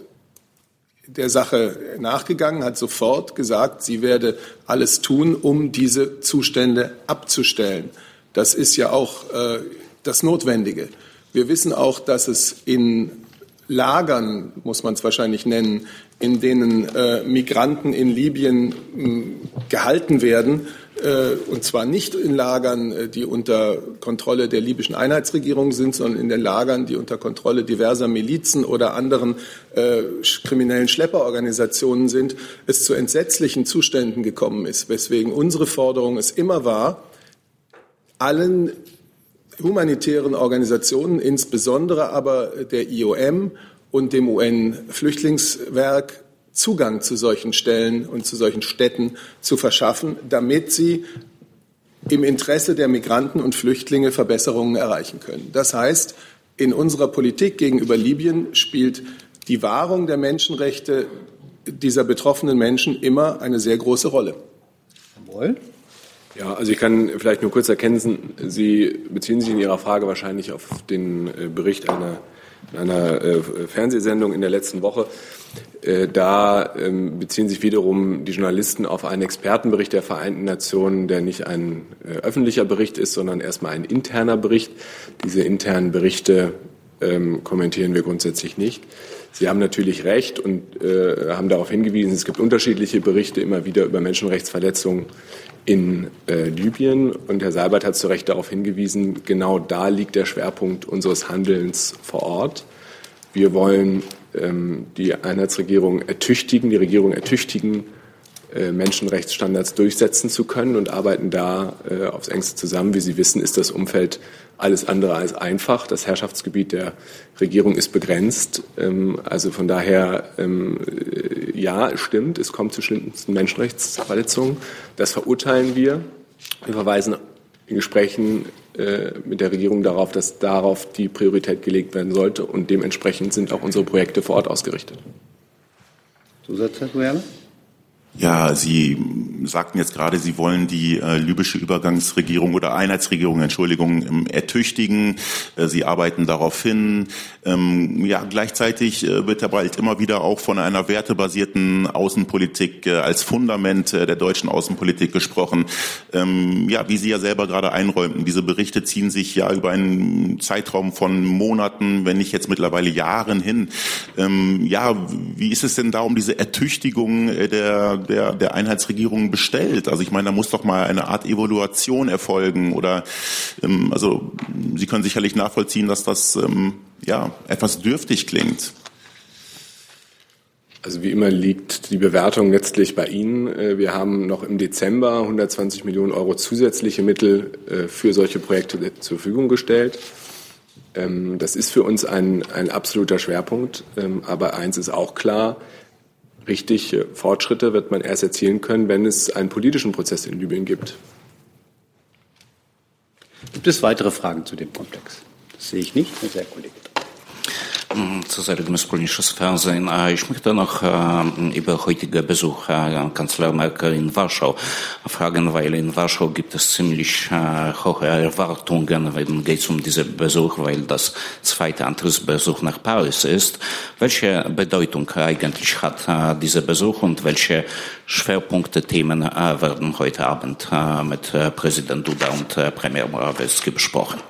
der Sache nachgegangen, hat sofort gesagt, sie werde alles tun, um diese Zustände abzustellen. Das ist ja auch äh, das Notwendige. Wir wissen auch, dass es in Lagern, muss man es wahrscheinlich nennen, in denen äh, Migranten in Libyen mh, gehalten werden, und zwar nicht in Lagern, äh, die unter Kontrolle der libyschen Einheitsregierung sind, sondern in den Lagern, die unter Kontrolle diverser Milizen oder anderen äh, kriminellen Schlepperorganisationen sind, es zu entsetzlichen Zuständen gekommen ist, weswegen unsere Forderung es immer war, allen humanitären Organisationen, insbesondere aber der IOM und dem UN-Flüchtlingswerk, Zugang zu solchen Stellen und zu solchen Städten zu verschaffen, damit sie im Interesse der Migranten und Flüchtlinge Verbesserungen erreichen können. Das heißt, in unserer Politik gegenüber Libyen spielt die Wahrung der Menschenrechte dieser betroffenen Menschen immer eine sehr große Rolle. Jawohl. Ja, also ich kann vielleicht nur kurz erkennen, Sie beziehen sich in Ihrer Frage wahrscheinlich auf den äh, Bericht einer, einer äh, Fernsehsendung in der letzten Woche. Äh, da ähm, beziehen sich wiederum die Journalisten auf einen Expertenbericht der Vereinten Nationen, der nicht ein äh, öffentlicher Bericht ist, sondern erstmal ein interner Bericht. Diese internen Berichte ähm, kommentieren wir grundsätzlich nicht. Sie haben natürlich recht und äh, haben darauf hingewiesen, es gibt unterschiedliche Berichte immer wieder über Menschenrechtsverletzungen in äh, Libyen. Und Herr Seibert hat zu Recht darauf hingewiesen, genau da liegt der Schwerpunkt unseres Handelns vor Ort. Wir wollen ähm, die Einheitsregierung ertüchtigen, die Regierung ertüchtigen, äh, Menschenrechtsstandards durchsetzen zu können und arbeiten da äh, aufs engste zusammen. Wie Sie wissen, ist das Umfeld alles andere als einfach. Das Herrschaftsgebiet der Regierung ist begrenzt. Ähm, also von daher, ähm, äh, ja, stimmt, es kommt zu schlimmsten Menschenrechtsverletzungen. Das verurteilen wir. Wir verweisen in Gesprächen mit der Regierung darauf, dass darauf die Priorität gelegt werden sollte und dementsprechend sind auch unsere Projekte vor Ort ausgerichtet. Zusatz, Herr Guerle? Ja, Sie sagten jetzt gerade, Sie wollen die äh, libysche Übergangsregierung oder Einheitsregierung, Entschuldigung, ähm, ertüchtigen. Äh, Sie arbeiten darauf hin. Ähm, ja, gleichzeitig äh, wird ja bald immer wieder auch von einer wertebasierten Außenpolitik äh, als Fundament äh, der deutschen Außenpolitik gesprochen. Ähm, ja, wie Sie ja selber gerade einräumten, diese Berichte ziehen sich ja über einen Zeitraum von Monaten, wenn nicht jetzt mittlerweile Jahren hin. Ähm, ja, wie ist es denn da um diese Ertüchtigung äh, der der, der Einheitsregierung bestellt? Also ich meine, da muss doch mal eine Art Evaluation erfolgen oder ähm, also Sie können sicherlich nachvollziehen, dass das ähm, ja etwas dürftig klingt. Also wie immer liegt die Bewertung letztlich bei Ihnen. Äh, wir haben noch im Dezember 120 Millionen Euro zusätzliche Mittel äh, für solche Projekte zur Verfügung gestellt. Ähm, das ist für uns ein, ein absoluter Schwerpunkt. Ähm, aber eins ist auch klar, Richtig, Fortschritte wird man erst erzielen können, wenn es einen politischen Prozess in Libyen gibt. Gibt es weitere Fragen zu dem Komplex? Das sehe ich nicht, Herr Kollege. Cezary polnisches Fernsehen. Ich möchte noch über heutige Besuch Kanzler Merkel in Warschau fragen, weil in Warschau gibt es ziemlich hohe Erwartungen, wenn es um diesen Besuch, weil das zweite Antrittsbesuch nach Paris ist. Welche Bedeutung eigentlich hat dieser Besuch und welche Schwerpunkte, Themen werden heute Abend mit Präsident Duda und Premier Morawiecki besprochen?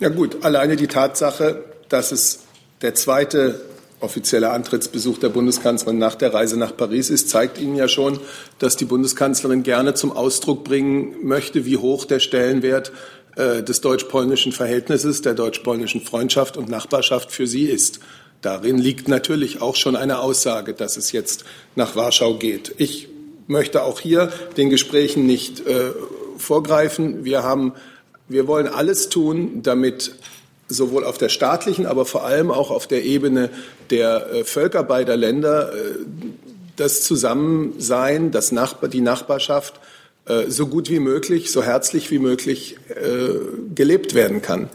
Ja gut, alleine die Tatsache, dass es der zweite offizielle Antrittsbesuch der Bundeskanzlerin nach der Reise nach Paris ist, zeigt Ihnen ja schon, dass die Bundeskanzlerin gerne zum Ausdruck bringen möchte, wie hoch der Stellenwert äh, des deutsch-polnischen Verhältnisses, der deutsch-polnischen Freundschaft und Nachbarschaft für sie ist. Darin liegt natürlich auch schon eine Aussage, dass es jetzt nach Warschau geht. Ich möchte auch hier den Gesprächen nicht äh, vorgreifen. Wir haben, wir wollen alles tun, damit sowohl auf der staatlichen, aber vor allem auch auf der Ebene der äh, Völker beider Länder äh, das Zusammensein, das Nachbar, die Nachbarschaft äh, so gut wie möglich, so herzlich wie möglich gelebt werden kann.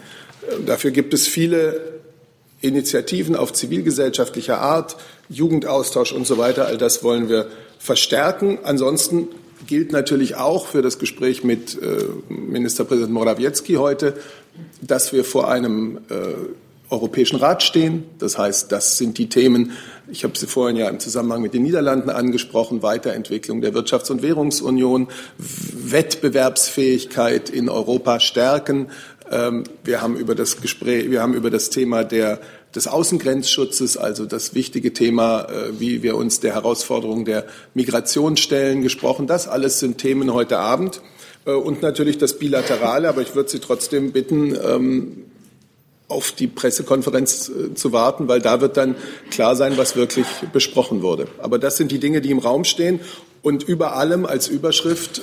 Dafür gibt es viele Initiativen auf zivilgesellschaftlicher Art, Jugendaustausch und so weiter. All das wollen wir verstärken. Ansonsten gilt natürlich auch für das Gespräch mit Ministerpräsident Morawiecki heute, dass wir vor einem äh, Europäischen Rat stehen. Das heißt, das sind die Themen, ich habe sie vorhin ja im Zusammenhang mit den Niederlanden angesprochen, Weiterentwicklung der Wirtschafts- und Währungsunion, Wettbewerbsfähigkeit in Europa stärken. Ähm, wir haben über das Gespräch, wir haben über das Thema der des Außengrenzschutzes, also das wichtige Thema, äh, wie wir uns der Herausforderung der Migration stellen, gesprochen. Das alles sind Themen heute Abend. Äh, und natürlich das Bilaterale, aber ich würde Sie trotzdem bitten, ähm, auf die Pressekonferenz äh, zu warten, weil da wird dann klar sein, was wirklich besprochen wurde. Aber das sind die Dinge, die im Raum stehen und über allem als Überschrift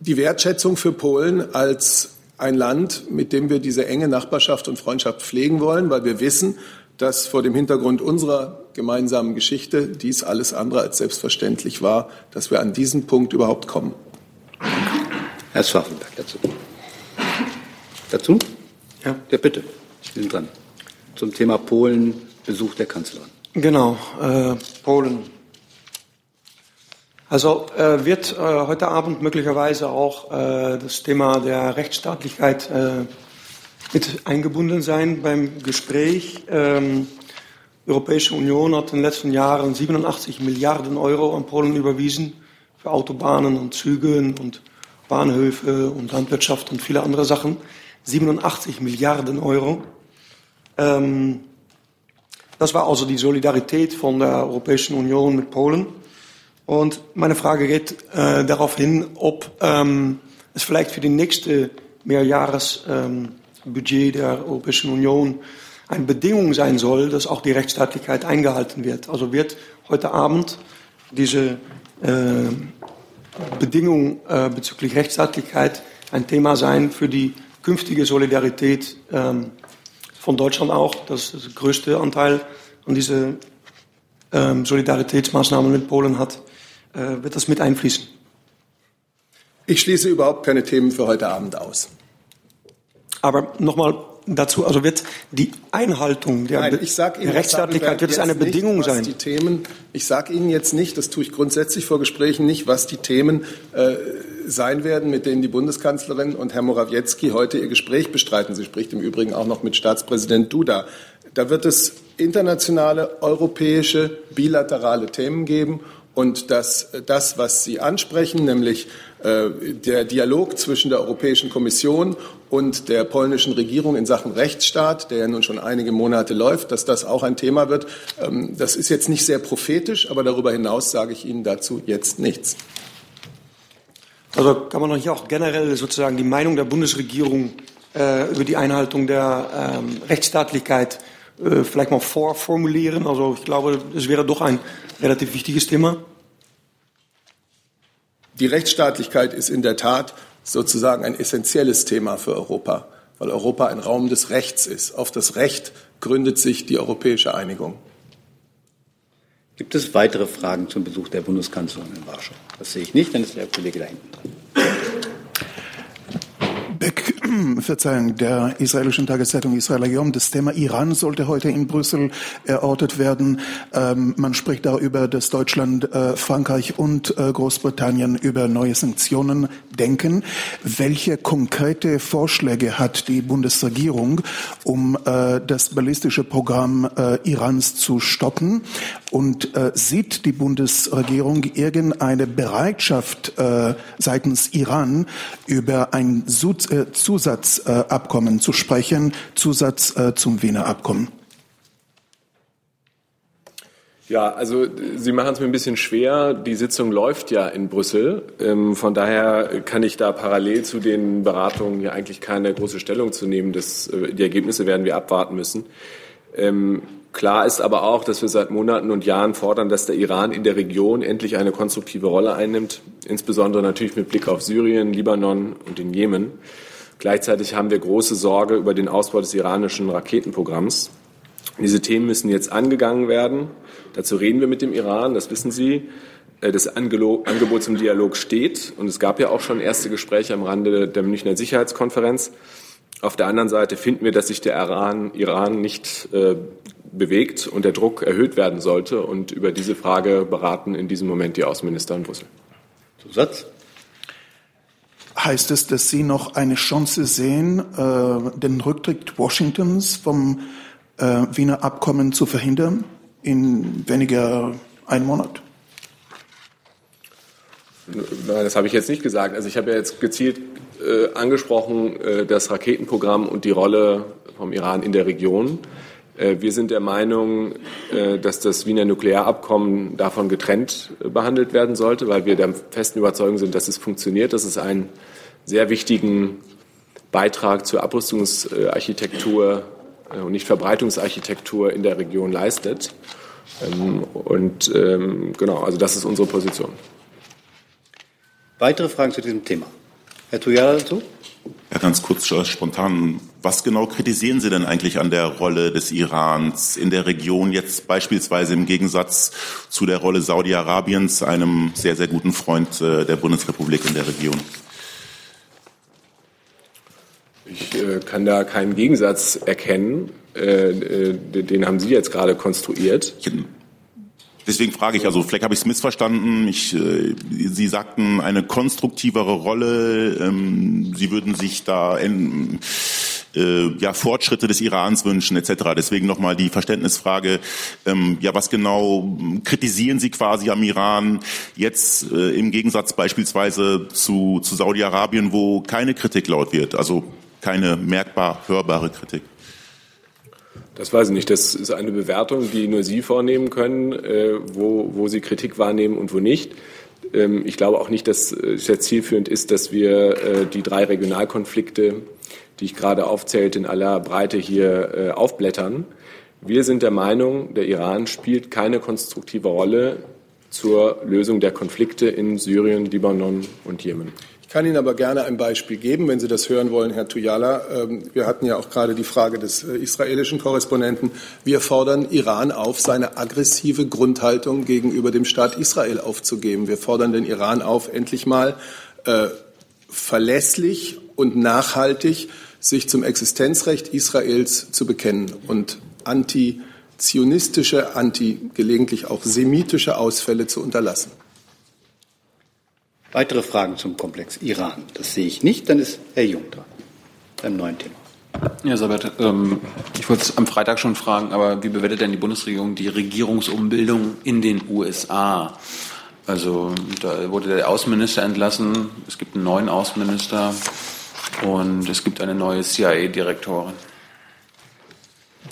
die Wertschätzung für Polen als ein Land, mit dem wir diese enge Nachbarschaft und Freundschaft pflegen wollen, weil wir wissen, dass vor dem Hintergrund unserer gemeinsamen Geschichte dies alles andere als selbstverständlich war, dass wir an diesen Punkt überhaupt kommen. Herr Schwaffenberg dazu. Dazu? Ja. Ja, bitte. Sie sind dran. Zum Thema Polen, Besuch der Kanzlerin. Genau, äh, Polen. Also äh, wird äh, heute Abend möglicherweise auch äh, das Thema der Rechtsstaatlichkeit äh, mit eingebunden sein beim Gespräch. Ähm, die Europäische Union hat in den letzten Jahren 87 Milliarden Euro an Polen überwiesen für Autobahnen und Züge und Bahnhöfe und Landwirtschaft und viele andere Sachen. 87 Milliarden Euro. Ähm, das war also die Solidarität von der Europäischen Union mit Polen. Und meine Frage geht äh, darauf hin, ob ähm, es vielleicht für die nächste Mehrjahresbudget ähm, der Europäischen Union eine Bedingung sein soll, dass auch die Rechtsstaatlichkeit eingehalten wird. Also wird heute Abend diese äh, Bedingung äh, bezüglich Rechtsstaatlichkeit ein Thema sein für die künftige Solidarität ähm, von Deutschland auch. Das ist der größte Anteil an diese ähm, Solidaritätsmaßnahmen mit Polen hat. Äh, wird das mit einfließen? Ich schließe überhaupt keine Themen für heute Abend aus. Aber nochmal dazu, also wird die Einhaltung der, Nein, ich sag Ihnen, Rechtsstaatlichkeit, wird es eine Bedingung nicht, sein? Die Themen, ich sage Ihnen jetzt nicht, das tue ich grundsätzlich vor Gesprächen nicht, was die Themen äh, sein werden, mit denen die Bundeskanzlerin und Herr Morawiecki heute ihr Gespräch bestreiten. Sie spricht im Übrigen auch noch mit Staatspräsident Duda. Da wird es internationale, europäische, bilaterale Themen geben und dass das, was Sie ansprechen, nämlich äh, der Dialog zwischen der Europäischen Kommission und der polnischen Regierung in Sachen Rechtsstaat, der ja nun schon einige Monate läuft, dass das auch ein Thema wird. Ähm, das ist jetzt nicht sehr prophetisch, aber darüber hinaus sage ich Ihnen dazu jetzt nichts. Also kann man hier auch generell sozusagen die Meinung der Bundesregierung äh, über die Einhaltung der ähm, Rechtsstaatlichkeit äh, vielleicht mal vorformulieren. Also ich glaube, es wäre doch ein relativ wichtiges Thema. Die Rechtsstaatlichkeit ist in der Tat sozusagen ein essentielles Thema für Europa, weil Europa ein Raum des Rechts ist. Auf das Recht gründet sich die europäische Einigung. Gibt es weitere Fragen zum Besuch der Bundeskanzlerin in Warschau? Das sehe ich nicht, dann ist der Kollege da hinten dran. Beck, Verzeihung, der israelischen Tageszeitung Israel Yom. Das Thema Iran sollte heute in Brüssel erörtert werden. Ähm, man spricht darüber, dass Deutschland, äh, Frankreich und äh, Großbritannien über neue Sanktionen denken. Welche konkrete Vorschläge hat die Bundesregierung, um äh, das ballistische Programm äh, Irans zu stoppen? Und äh, sieht die Bundesregierung irgendeine Bereitschaft äh, seitens Iran über ein Zusatzabkommen zu sprechen, Zusatz zum Wiener Abkommen? Ja, also Sie machen es mir ein bisschen schwer. Die Sitzung läuft ja in Brüssel. Ähm, von daher kann ich da parallel zu den Beratungen ja eigentlich keine große Stellung zu nehmen. Das, äh, die Ergebnisse werden wir abwarten müssen. Ähm, klar ist aber auch, dass wir seit Monaten und Jahren fordern, dass der Iran in der Region endlich eine konstruktive Rolle einnimmt, insbesondere natürlich mit Blick auf Syrien, Libanon und den Jemen. Gleichzeitig haben wir große Sorge über den Ausbau des iranischen Raketenprogramms. Diese Themen müssen jetzt angegangen werden. Dazu reden wir mit dem Iran, das wissen Sie. Äh, das Angebot zum Dialog steht und es gab ja auch schon erste Gespräche am Rande der Münchner Sicherheitskonferenz. Auf der anderen Seite finden wir, dass sich der Iran, Iran nicht äh, bewegt und der Druck erhöht werden sollte. Und über diese Frage beraten in diesem Moment die Außenminister in Brüssel. Zusatz? Heißt es, dass Sie noch eine Chance sehen, äh, den Rücktritt Washingtons vom äh, Wiener Abkommen zu verhindern in weniger einem Monat? Nein, das habe ich jetzt nicht gesagt. Also ich habe ja jetzt gezielt äh, angesprochen äh, das Raketenprogramm und die Rolle vom Iran in der Region. Äh, wir sind der Meinung, äh, dass das Wiener Nuklearabkommen davon getrennt äh, behandelt werden sollte, weil wir der festen Überzeugung sind, dass es funktioniert, dass es einen sehr wichtigen Beitrag zur Abrüstungsarchitektur und nicht Verbreitungsarchitektur in der Region leistet. Ähm, und ähm, genau, also das ist unsere Position. Weitere Fragen zu diesem Thema? Herr Tujara dazu? Ja, ganz kurz, spontan. Was genau kritisieren Sie denn eigentlich an der Rolle des Irans in der Region, jetzt beispielsweise im Gegensatz zu der Rolle Saudi-Arabiens, einem sehr, sehr guten Freund äh, der Bundesrepublik in der Region? Ich äh, kann da keinen Gegensatz erkennen. Äh, äh den haben Sie jetzt gerade konstruiert. Deswegen frage ich, also vielleicht habe ich es missverstanden. Ich, äh, Sie sagten eine konstruktivere Rolle. Ähm, Sie würden sich da in, äh, ja, Fortschritte des Irans wünschen etc. Deswegen nochmal die Verständnisfrage, ähm, ja, was genau kritisieren Sie quasi am Iran jetzt äh, im Gegensatz beispielsweise zu, zu Saudi-Arabien, wo keine Kritik laut wird, also keine merkbar hörbare Kritik? Das weiß ich nicht. Das ist eine Bewertung, die nur Sie vornehmen können, äh, wo, wo Sie Kritik wahrnehmen und wo nicht. Ähm, ich glaube auch nicht, dass es sehr zielführend ist, dass wir äh, die drei Regionalkonflikte, die ich gerade aufzählte, in aller Breite hier äh, aufblättern. Wir sind der Meinung, der Iran spielt keine konstruktive Rolle zur Lösung der Konflikte in Syrien, Libanon und Jemen. Ich kann Ihnen aber gerne ein Beispiel geben, wenn Sie das hören wollen, Herr Tuyala. Ähm, wir hatten ja auch gerade die Frage des äh, israelischen Korrespondenten. Wir fordern Iran auf, seine aggressive Grundhaltung gegenüber dem Staat Israel aufzugeben. Wir fordern den Iran auf, endlich mal äh, verlässlich und nachhaltig sich zum Existenzrecht Israels zu bekennen und anti-zionistische, anti gelegentlich auch semitische Ausfälle zu unterlassen. Weitere Fragen zum Komplex Iran? Das sehe ich nicht. Dann ist Herr Jung dran beim neuen Thema. Ja, Sabert, ähm, ich wollte es am Freitag schon fragen, aber wie bewertet denn die Bundesregierung die Regierungsumbildung in den USA? Also da wurde der Außenminister entlassen, es gibt einen neuen Außenminister und es gibt eine neue CIA-Direktorin.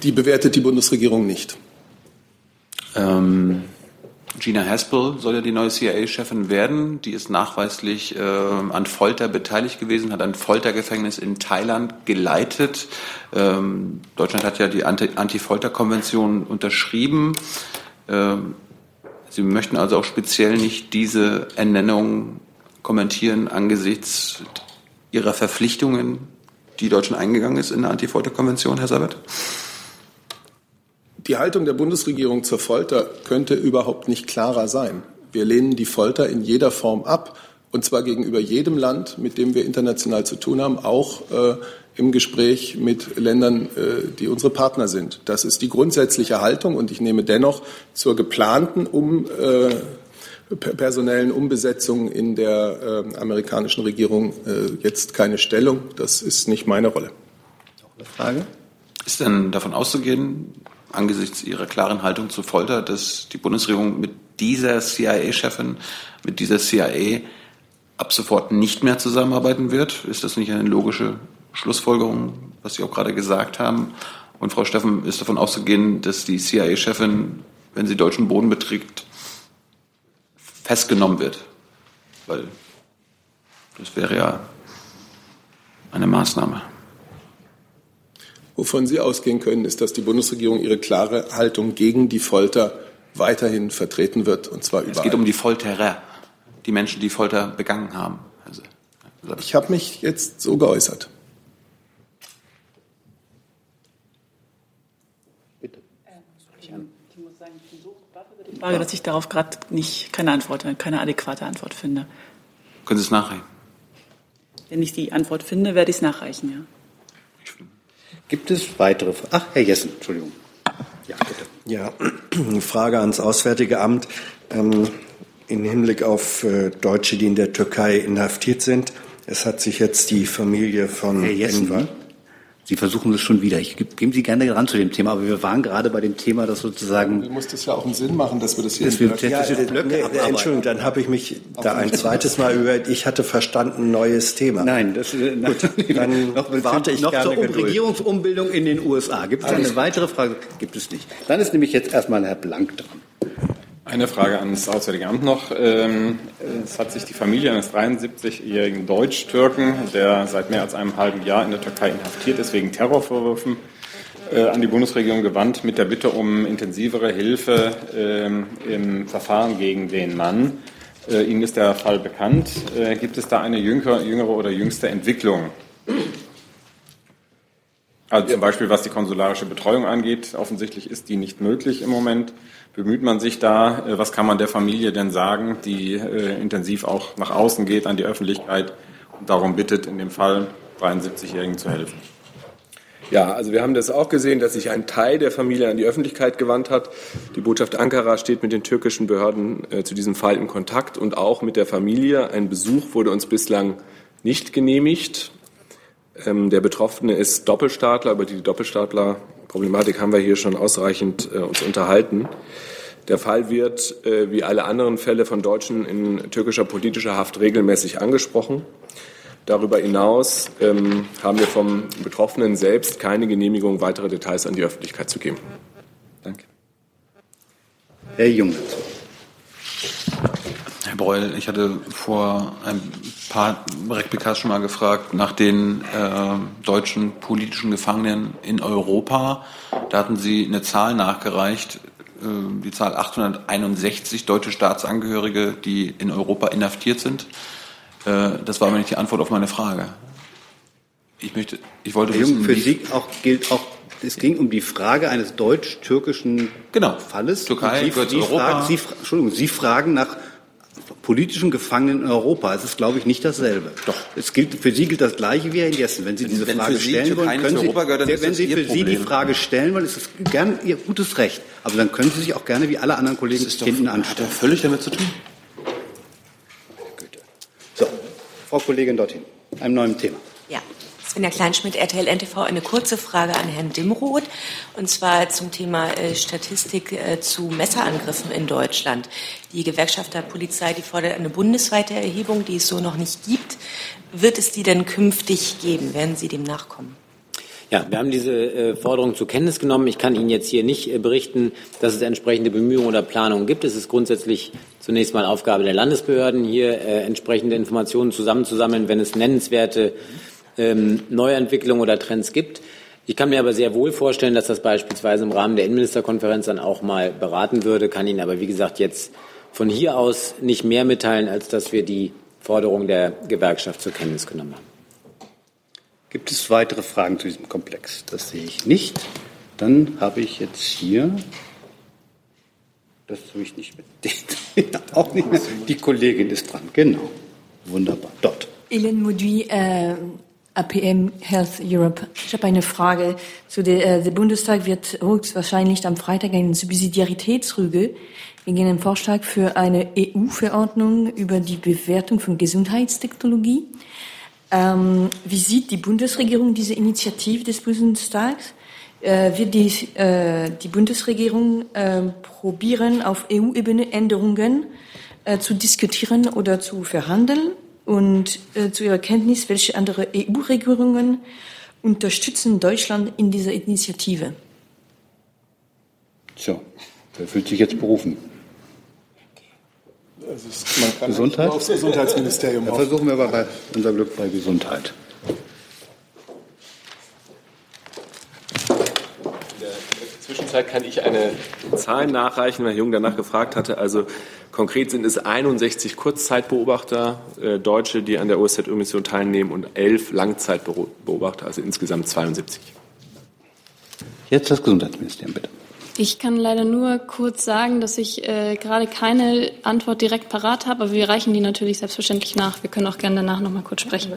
Die bewertet die Bundesregierung nicht. Ähm, Gina Haspel soll ja die neue CIA-Chefin werden. Die ist nachweislich äh, an Folter beteiligt gewesen, hat ein Foltergefängnis in Thailand geleitet. Ähm, Deutschland hat ja die Anti-Folter-Konvention unterschrieben. Ähm, Sie möchten also auch speziell nicht diese Ernennung kommentieren angesichts Ihrer Verpflichtungen, die Deutschland eingegangen ist in der Anti-Folter-Konvention, Herr Sabat? Die Haltung der Bundesregierung zur Folter könnte überhaupt nicht klarer sein. Wir lehnen die Folter in jeder Form ab, und zwar gegenüber jedem Land, mit dem wir international zu tun haben, auch äh, im Gespräch mit Ländern, äh, die unsere Partner sind. Das ist die grundsätzliche Haltung, und ich nehme dennoch zur geplanten um, äh, personellen Umbesetzung in der äh, amerikanischen Regierung äh, jetzt keine Stellung. Das ist nicht meine Rolle. Noch eine Frage? Ist denn davon auszugehen, angesichts ihrer klaren Haltung zu Folter, dass die Bundesregierung mit dieser CIA-Chefin, mit dieser CIA ab sofort nicht mehr zusammenarbeiten wird? Ist das nicht eine logische Schlussfolgerung, was Sie auch gerade gesagt haben? Und Frau Steffen, ist davon auszugehen, dass die CIA-Chefin, wenn sie deutschen Boden beträgt, festgenommen wird? Weil das wäre ja eine Maßnahme. Wovon Sie ausgehen können, ist, dass die Bundesregierung ihre klare Haltung gegen die Folter weiterhin vertreten wird, und zwar überall. Es geht um die Folterer, die Menschen, die Folter begangen haben. Also, ich habe mich jetzt so geäußert. Bitte. Ich muss sagen, ich bin so die Frage, dass ich darauf gerade nicht keine Antwort, keine adäquate Antwort finde. Können Sie es nachreichen? Wenn ich die Antwort finde, werde ich es nachreichen, ja. Gibt es weitere Fragen? Ach, Herr Jessen, Entschuldigung. Ja, bitte. Ja, eine Frage ans Auswärtige Amt. Ähm, Im Hinblick auf äh, Deutsche, die in der Türkei inhaftiert sind. Es hat sich jetzt die Familie von Herr Jessen, Enver Sie versuchen es schon wieder. Ich gebe Sie gerne ran zu dem Thema, aber wir waren gerade bei dem Thema, das sozusagen. Du musst es ja auch einen Sinn machen, dass wir das hier. Das wir, ja, ja, nee, Entschuldigung, dann habe ich mich da ein zweites Mal über. Ich hatte verstanden, neues Thema. Nein, das äh, Gut, dann noch, warte ich noch gerne zur um Regierungsumbildung in den USA. Gibt es eine weitere Frage? Gibt es nicht. Dann ist nämlich jetzt erstmal Herr Blank dran. Eine Frage ans Auswärtige Amt noch. Ähm, es hat sich die Familie eines 73-jährigen Deutsch-Türken, der seit mehr als einem halben Jahr in der Türkei inhaftiert ist, wegen Terrorvorwürfen, äh, an die Bundesregierung gewandt mit der Bitte um intensivere Hilfe ähm, im Verfahren gegen den Mann. Äh, Ihnen ist der Fall bekannt. Äh, gibt es da eine jüngere oder jüngste Entwicklung? Also zum Beispiel, was die konsularische Betreuung angeht. Offensichtlich ist die nicht möglich im Moment. Bemüht man sich da? Äh, was kann man der Familie denn sagen, die äh, intensiv auch nach außen geht, an die Öffentlichkeit und darum bittet, in dem Fall 73-Jährigen zu helfen? Ja, also wir haben das auch gesehen, dass sich ein Teil der Familie an die Öffentlichkeit gewandt hat. Die Botschaft Ankara steht mit den türkischen Behörden äh, zu diesem Fall in Kontakt und auch mit der Familie. Ein Besuch wurde uns bislang nicht genehmigt. Ähm, der Betroffene ist Doppelstaatler, über die Doppelstaatler-Problematik haben wir hier schon ausreichend äh, uns unterhalten. Der Fall wird, äh, wie alle anderen Fälle von Deutschen in türkischer politischer Haft, regelmäßig angesprochen. Darüber hinaus ähm, haben wir vom Betroffenen selbst keine Genehmigung, weitere Details an die Öffentlichkeit zu geben. Danke. Herr Jung. Herr Breul, ich hatte vor ein paar Replikas schon mal gefragt nach den äh, deutschen politischen Gefangenen in Europa. Da hatten Sie eine Zahl nachgereicht, äh, die Zahl 861 deutsche Staatsangehörige, die in Europa inhaftiert sind. Äh, das war aber nicht die Antwort auf meine Frage. Ich möchte, ich wollte Herr wissen, Jung, für Sie auch gilt auch, es ging um die Frage eines deutsch-türkischen genau. Falles. Türkei Sie, Sie, Europa. fragen, Sie, Entschuldigung, Sie fragen nach politischen Gefangenen in Europa. Es ist, glaube ich, nicht dasselbe. Doch. Es gilt, für Sie gilt das Gleiche wie Herr Jessen. Wenn Sie diese wenn Frage Sie stellen wollen, können Sie, gehört, dann Ja, ist wenn das Sie für Sie die Problem. Frage stellen wollen, ist es gern Ihr gutes Recht. Aber dann können Sie sich auch gerne wie alle anderen Kollegen hinten anstellen. Hat völlig damit zu tun. So, Frau Kollegin dorthin. Einem neuen Thema. Ja, Svenja Kleinschmidt, RTL NTV. Eine kurze Frage an Herrn Dimroth, und zwar zum Thema äh, Statistik äh, zu Messerangriffen in Deutschland. Die Gewerkschaft der Polizei, die fordert eine bundesweite Erhebung, die es so noch nicht gibt. Wird es die denn künftig geben? Werden Sie dem nachkommen? Ja, wir haben diese äh, Forderung zur Kenntnis genommen. Ich kann Ihnen jetzt hier nicht berichten, dass es entsprechende Bemühungen oder Planungen gibt. Es ist grundsätzlich zunächst mal Aufgabe der Landesbehörden, hier entsprechende Informationen zusammenzusammeln, wenn es nennenswerte ähm, Neuentwicklungen oder Trends gibt. Ich kann mir aber sehr wohl vorstellen, dass das beispielsweise im Rahmen der Innenministerkonferenz dann auch mal beraten würde, kann Ihnen aber, wie gesagt, jetzt von hier aus nicht mehr mitteilen, als dass wir die Forderung der Gewerkschaft zur Kenntnis genommen haben. Gibt es weitere Fragen zu diesem Komplex? Das sehe ich nicht. Dann habe ich jetzt hier, das tue ich nicht mit, auch nicht mehr. Die Kollegin ist dran, genau. Wunderbar. Dort. Hélène Mauduit, äh, APM Health Europe. Ich habe eine Frage. Zu der, äh, der Bundestag wird höchstwahrscheinlich am Freitag eine Subsidiaritätsrüge gegen einen Vorschlag für eine EU-Verordnung über die Bewertung von Gesundheitstechnologie. Ähm, wie sieht die Bundesregierung diese Initiative des Bundestags? Äh, wird die, äh, die Bundesregierung äh, probieren, auf EU-Ebene Änderungen äh, zu diskutieren oder zu verhandeln? Und äh, zu Ihrer Kenntnis, welche andere EU-Regierungen unterstützen Deutschland in dieser Initiative? So, wer fühlt sich jetzt berufen? Also es, man kann Gesundheit? aufs Gesundheitsministerium Dann auf. versuchen wir aber bei unser Glück bei Gesundheit. In der Zwischenzeit kann ich eine Zahl nachreichen, weil Herr Jung danach gefragt hatte. Also konkret sind es 61 Kurzzeitbeobachter äh, Deutsche, die an der OSZE-Mission teilnehmen und 11 Langzeitbeobachter, also insgesamt 72. Jetzt das Gesundheitsministerium, bitte. Ich kann leider nur kurz sagen, dass ich äh, gerade keine Antwort direkt parat habe, aber wir reichen die natürlich selbstverständlich nach. Wir können auch gerne danach noch mal kurz sprechen.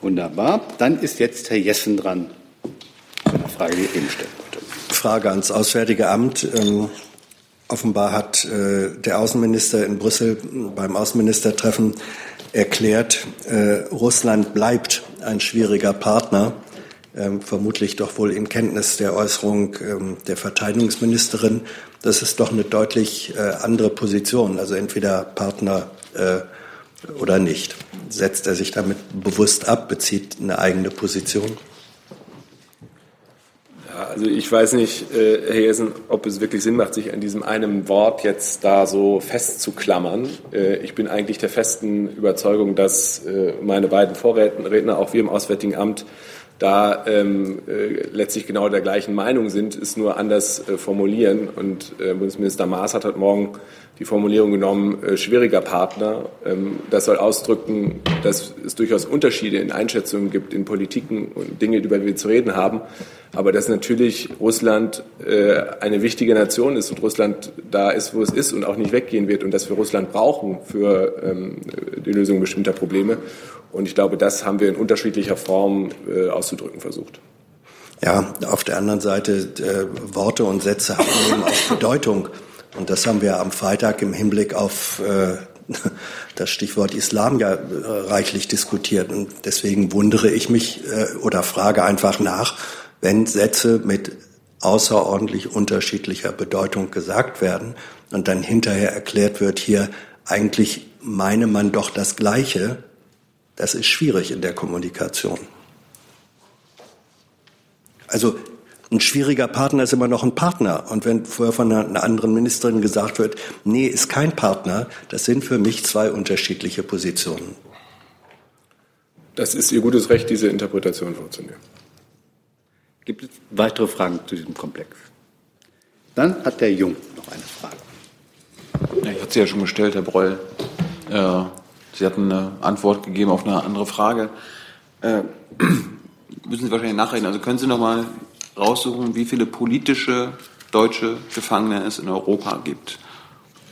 Wunderbar. Dann ist jetzt Herr Jessen dran. Eine Frage, die ich eben wollte. Frage ans Auswärtige Amt. Ähm, offenbar hat äh, der Außenminister in Brüssel beim Außenministertreffen erklärt, äh, Russland bleibt ein schwieriger Partner. Ähm, vermutlich doch wohl in Kenntnis der Äußerung ähm, der Verteidigungsministerin. Das ist doch eine deutlich äh, andere Position. Also entweder Partner äh, oder nicht. Setzt er sich damit bewusst ab, bezieht eine eigene Position? Also ich weiß nicht, äh, Herr Jessen, ob es wirklich Sinn macht, sich an diesem einen Wort jetzt da so festzuklammern. Äh, ich bin eigentlich der festen Überzeugung, dass äh, meine beiden Vorredner, auch wir im Auswärtigen Amt, da ähm, äh, letztlich genau der gleichen Meinung sind, es nur anders äh, formulieren. Und äh, Bundesminister Maas hat heute Morgen die Formulierung genommen, äh, schwieriger Partner. Ähm, das soll ausdrücken, dass es durchaus Unterschiede in Einschätzungen gibt, in Politiken und Dinge, über die wir zu reden haben. Aber dass natürlich Russland äh, eine wichtige Nation ist und Russland da ist, wo es ist und auch nicht weggehen wird und dass wir Russland brauchen für ähm, die Lösung bestimmter Probleme. Und ich glaube, das haben wir in unterschiedlicher Form äh, auszudrücken versucht. Ja, auf der anderen Seite äh, Worte und Sätze haben eben auch Bedeutung. Und das haben wir am Freitag im Hinblick auf äh, das Stichwort Islam ja äh, reichlich diskutiert. Und deswegen wundere ich mich äh, oder frage einfach nach, wenn Sätze mit außerordentlich unterschiedlicher Bedeutung gesagt werden und dann hinterher erklärt wird, hier eigentlich meine man doch das Gleiche, Das ist schwierig in der Kommunikation. Also ein schwieriger Partner ist immer noch ein Partner. Und wenn vorher von einer anderen Ministerin gesagt wird, nee, ist kein Partner, das sind für mich zwei unterschiedliche Positionen. Das ist Ihr gutes Recht, diese Interpretation vorzunehmen. Gibt es weitere Fragen zu diesem Komplex? Dann hat der Jung noch eine Frage. Ja, ich hatte sie ja schon gestellt, Herr Breul. Äh, sie hatten eine Antwort gegeben auf eine andere Frage. Äh, müssen Sie wahrscheinlich nachrechnen. Also können Sie noch mal raussuchen, wie viele politische deutsche Gefangene es in Europa gibt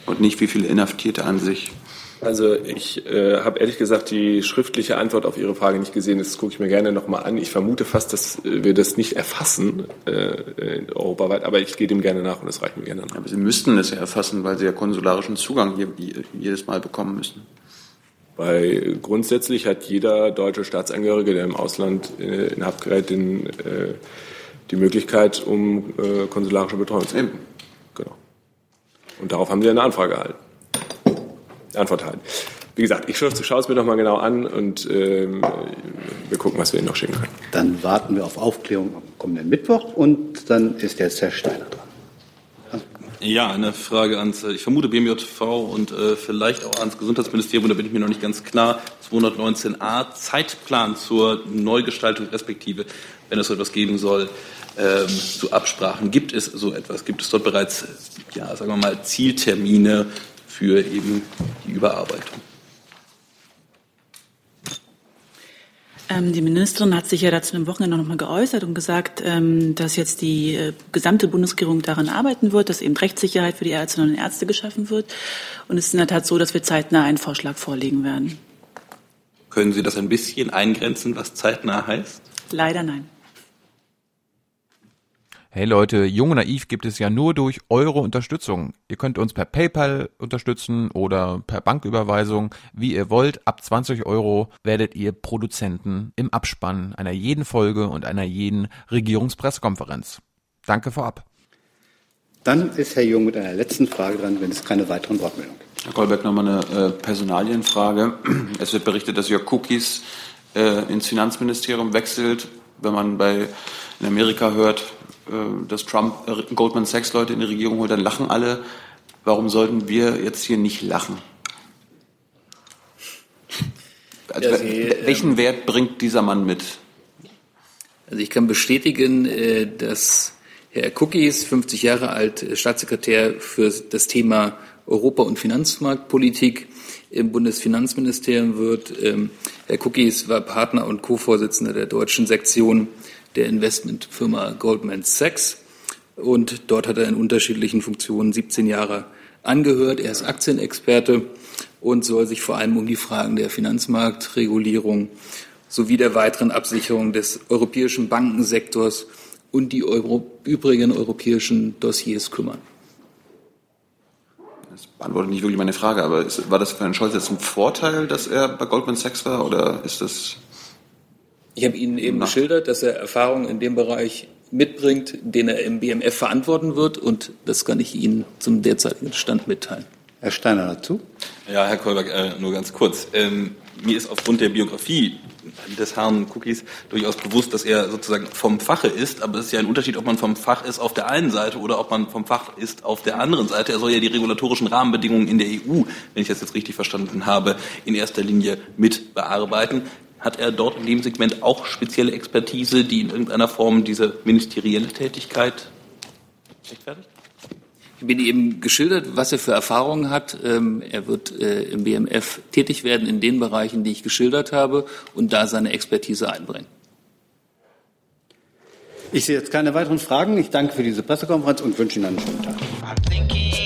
und nicht wie viele Inhaftierte an sich. Also ich äh, habe ehrlich gesagt die schriftliche Antwort auf Ihre Frage nicht gesehen. Das gucke ich mir gerne nochmal an. Ich vermute fast, dass wir das nicht erfassen äh, europaweit, aber ich gehe dem gerne nach und das reicht mir gerne nach. Aber Sie müssten es ja erfassen, weil Sie ja konsularischen Zugang hier, jedes Mal bekommen müssen. Weil grundsätzlich hat jeder deutsche Staatsangehörige, der im Ausland äh, in Haft gerät, den, äh, die Möglichkeit, um äh, konsularische Betreuung zu nehmen. Genau. Und darauf haben Sie eine Anfrage erhalten. Antwort erhalten. Wie gesagt, ich schaue es mir noch mal genau an und ähm, wir gucken, was wir Ihnen noch schicken können. Dann warten wir auf Aufklärung am kommenden Mittwoch und dann ist jetzt Herr Steiner. Ja, eine Frage ans, ich vermute BMJV und äh, vielleicht auch ans Gesundheitsministerium, da bin ich mir noch nicht ganz klar. 219a, Zeitplan zur Neugestaltung respektive, wenn es so etwas geben soll, ähm, zu Absprachen. Gibt es so etwas? Gibt es dort bereits, ja, sagen wir mal, Zieltermine für eben die Überarbeitung? Die Ministerin hat sich ja dazu am Wochenende noch mal geäußert und gesagt, ähm, dass jetzt die äh, gesamte Bundesregierung daran arbeiten wird, dass eben Rechtssicherheit für die Ärztinnen und Ärzte geschaffen wird. Und es ist in der Tat so, dass wir zeitnah einen Vorschlag vorlegen werden. Können Sie das ein bisschen eingrenzen, was zeitnah heißt? Leider nein. Hey Leute, Jung und Naiv gibt es ja nur durch eure Unterstützung. Ihr könnt uns per PayPal unterstützen oder per Banküberweisung, wie ihr wollt. Ab 20 Euro werdet ihr Produzenten im Abspann einer jeden Folge und einer jeden Regierungspressekonferenz. Danke vorab. Dann ist Herr Jung mit einer letzten Frage dran, wenn es keine weiteren Wortmeldungen gibt. Herr Goldberg, nochmal eine äh, Personalienfrage. Es wird berichtet, dass Jörg Cookies äh, ins Finanzministerium wechselt. Wenn man bei in Amerika hört, dass Trump äh, Goldman Sachs Leute in die Regierung holt, dann lachen alle. Warum sollten wir jetzt hier nicht lachen? Also, Ja, Sie, welchen ähm, Wert bringt dieser Mann mit? Also ich kann bestätigen, äh, dass Herr Cookies, 50 Jahre alt, äh, Staatssekretär für das Thema Europa- und Finanzmarktpolitik im Bundesfinanzministerium wird. Ähm, Herr Cookies war Partner und Co-Vorsitzender der deutschen Sektion der Investmentfirma Goldman Sachs. Und dort hat er in unterschiedlichen Funktionen 17 Jahre angehört. Er ist Aktienexperte und soll sich vor allem um die Fragen der Finanzmarktregulierung sowie der weiteren Absicherung des europäischen Bankensektors und die Euro übrigen europäischen Dossiers kümmern. Das beantwortet nicht wirklich meine Frage, aber ist, war das für Herrn Scholz jetzt ein Vorteil, dass er bei Goldman Sachs war oder ist das Ich habe Ihnen eben geschildert, dass er Erfahrungen in dem Bereich mitbringt, den er im BMF verantworten wird, und das kann ich Ihnen zum derzeitigen Stand mitteilen. Herr Steiner dazu? Ja, Herr Kolberg, äh, nur ganz kurz. Ähm, mir ist aufgrund der Biografie des Herrn Cookies durchaus bewusst, dass er sozusagen vom Fache ist, aber es ist ja ein Unterschied, ob man vom Fach ist auf der einen Seite oder ob man vom Fach ist auf der anderen Seite. Er soll ja die regulatorischen Rahmenbedingungen in der EU, wenn ich das jetzt richtig verstanden habe, in erster Linie mit bearbeiten. Hat er dort in dem Segment auch spezielle Expertise, die in irgendeiner Form diese ministerielle Tätigkeit rechtfertigt? Ich bin eben geschildert, was er für Erfahrungen hat. Ähm, Er wird äh, im BMF tätig werden in den Bereichen, die ich geschildert habe, und da seine Expertise einbringen. Ich sehe jetzt keine weiteren Fragen. Ich danke für diese Pressekonferenz und wünsche Ihnen einen schönen Tag.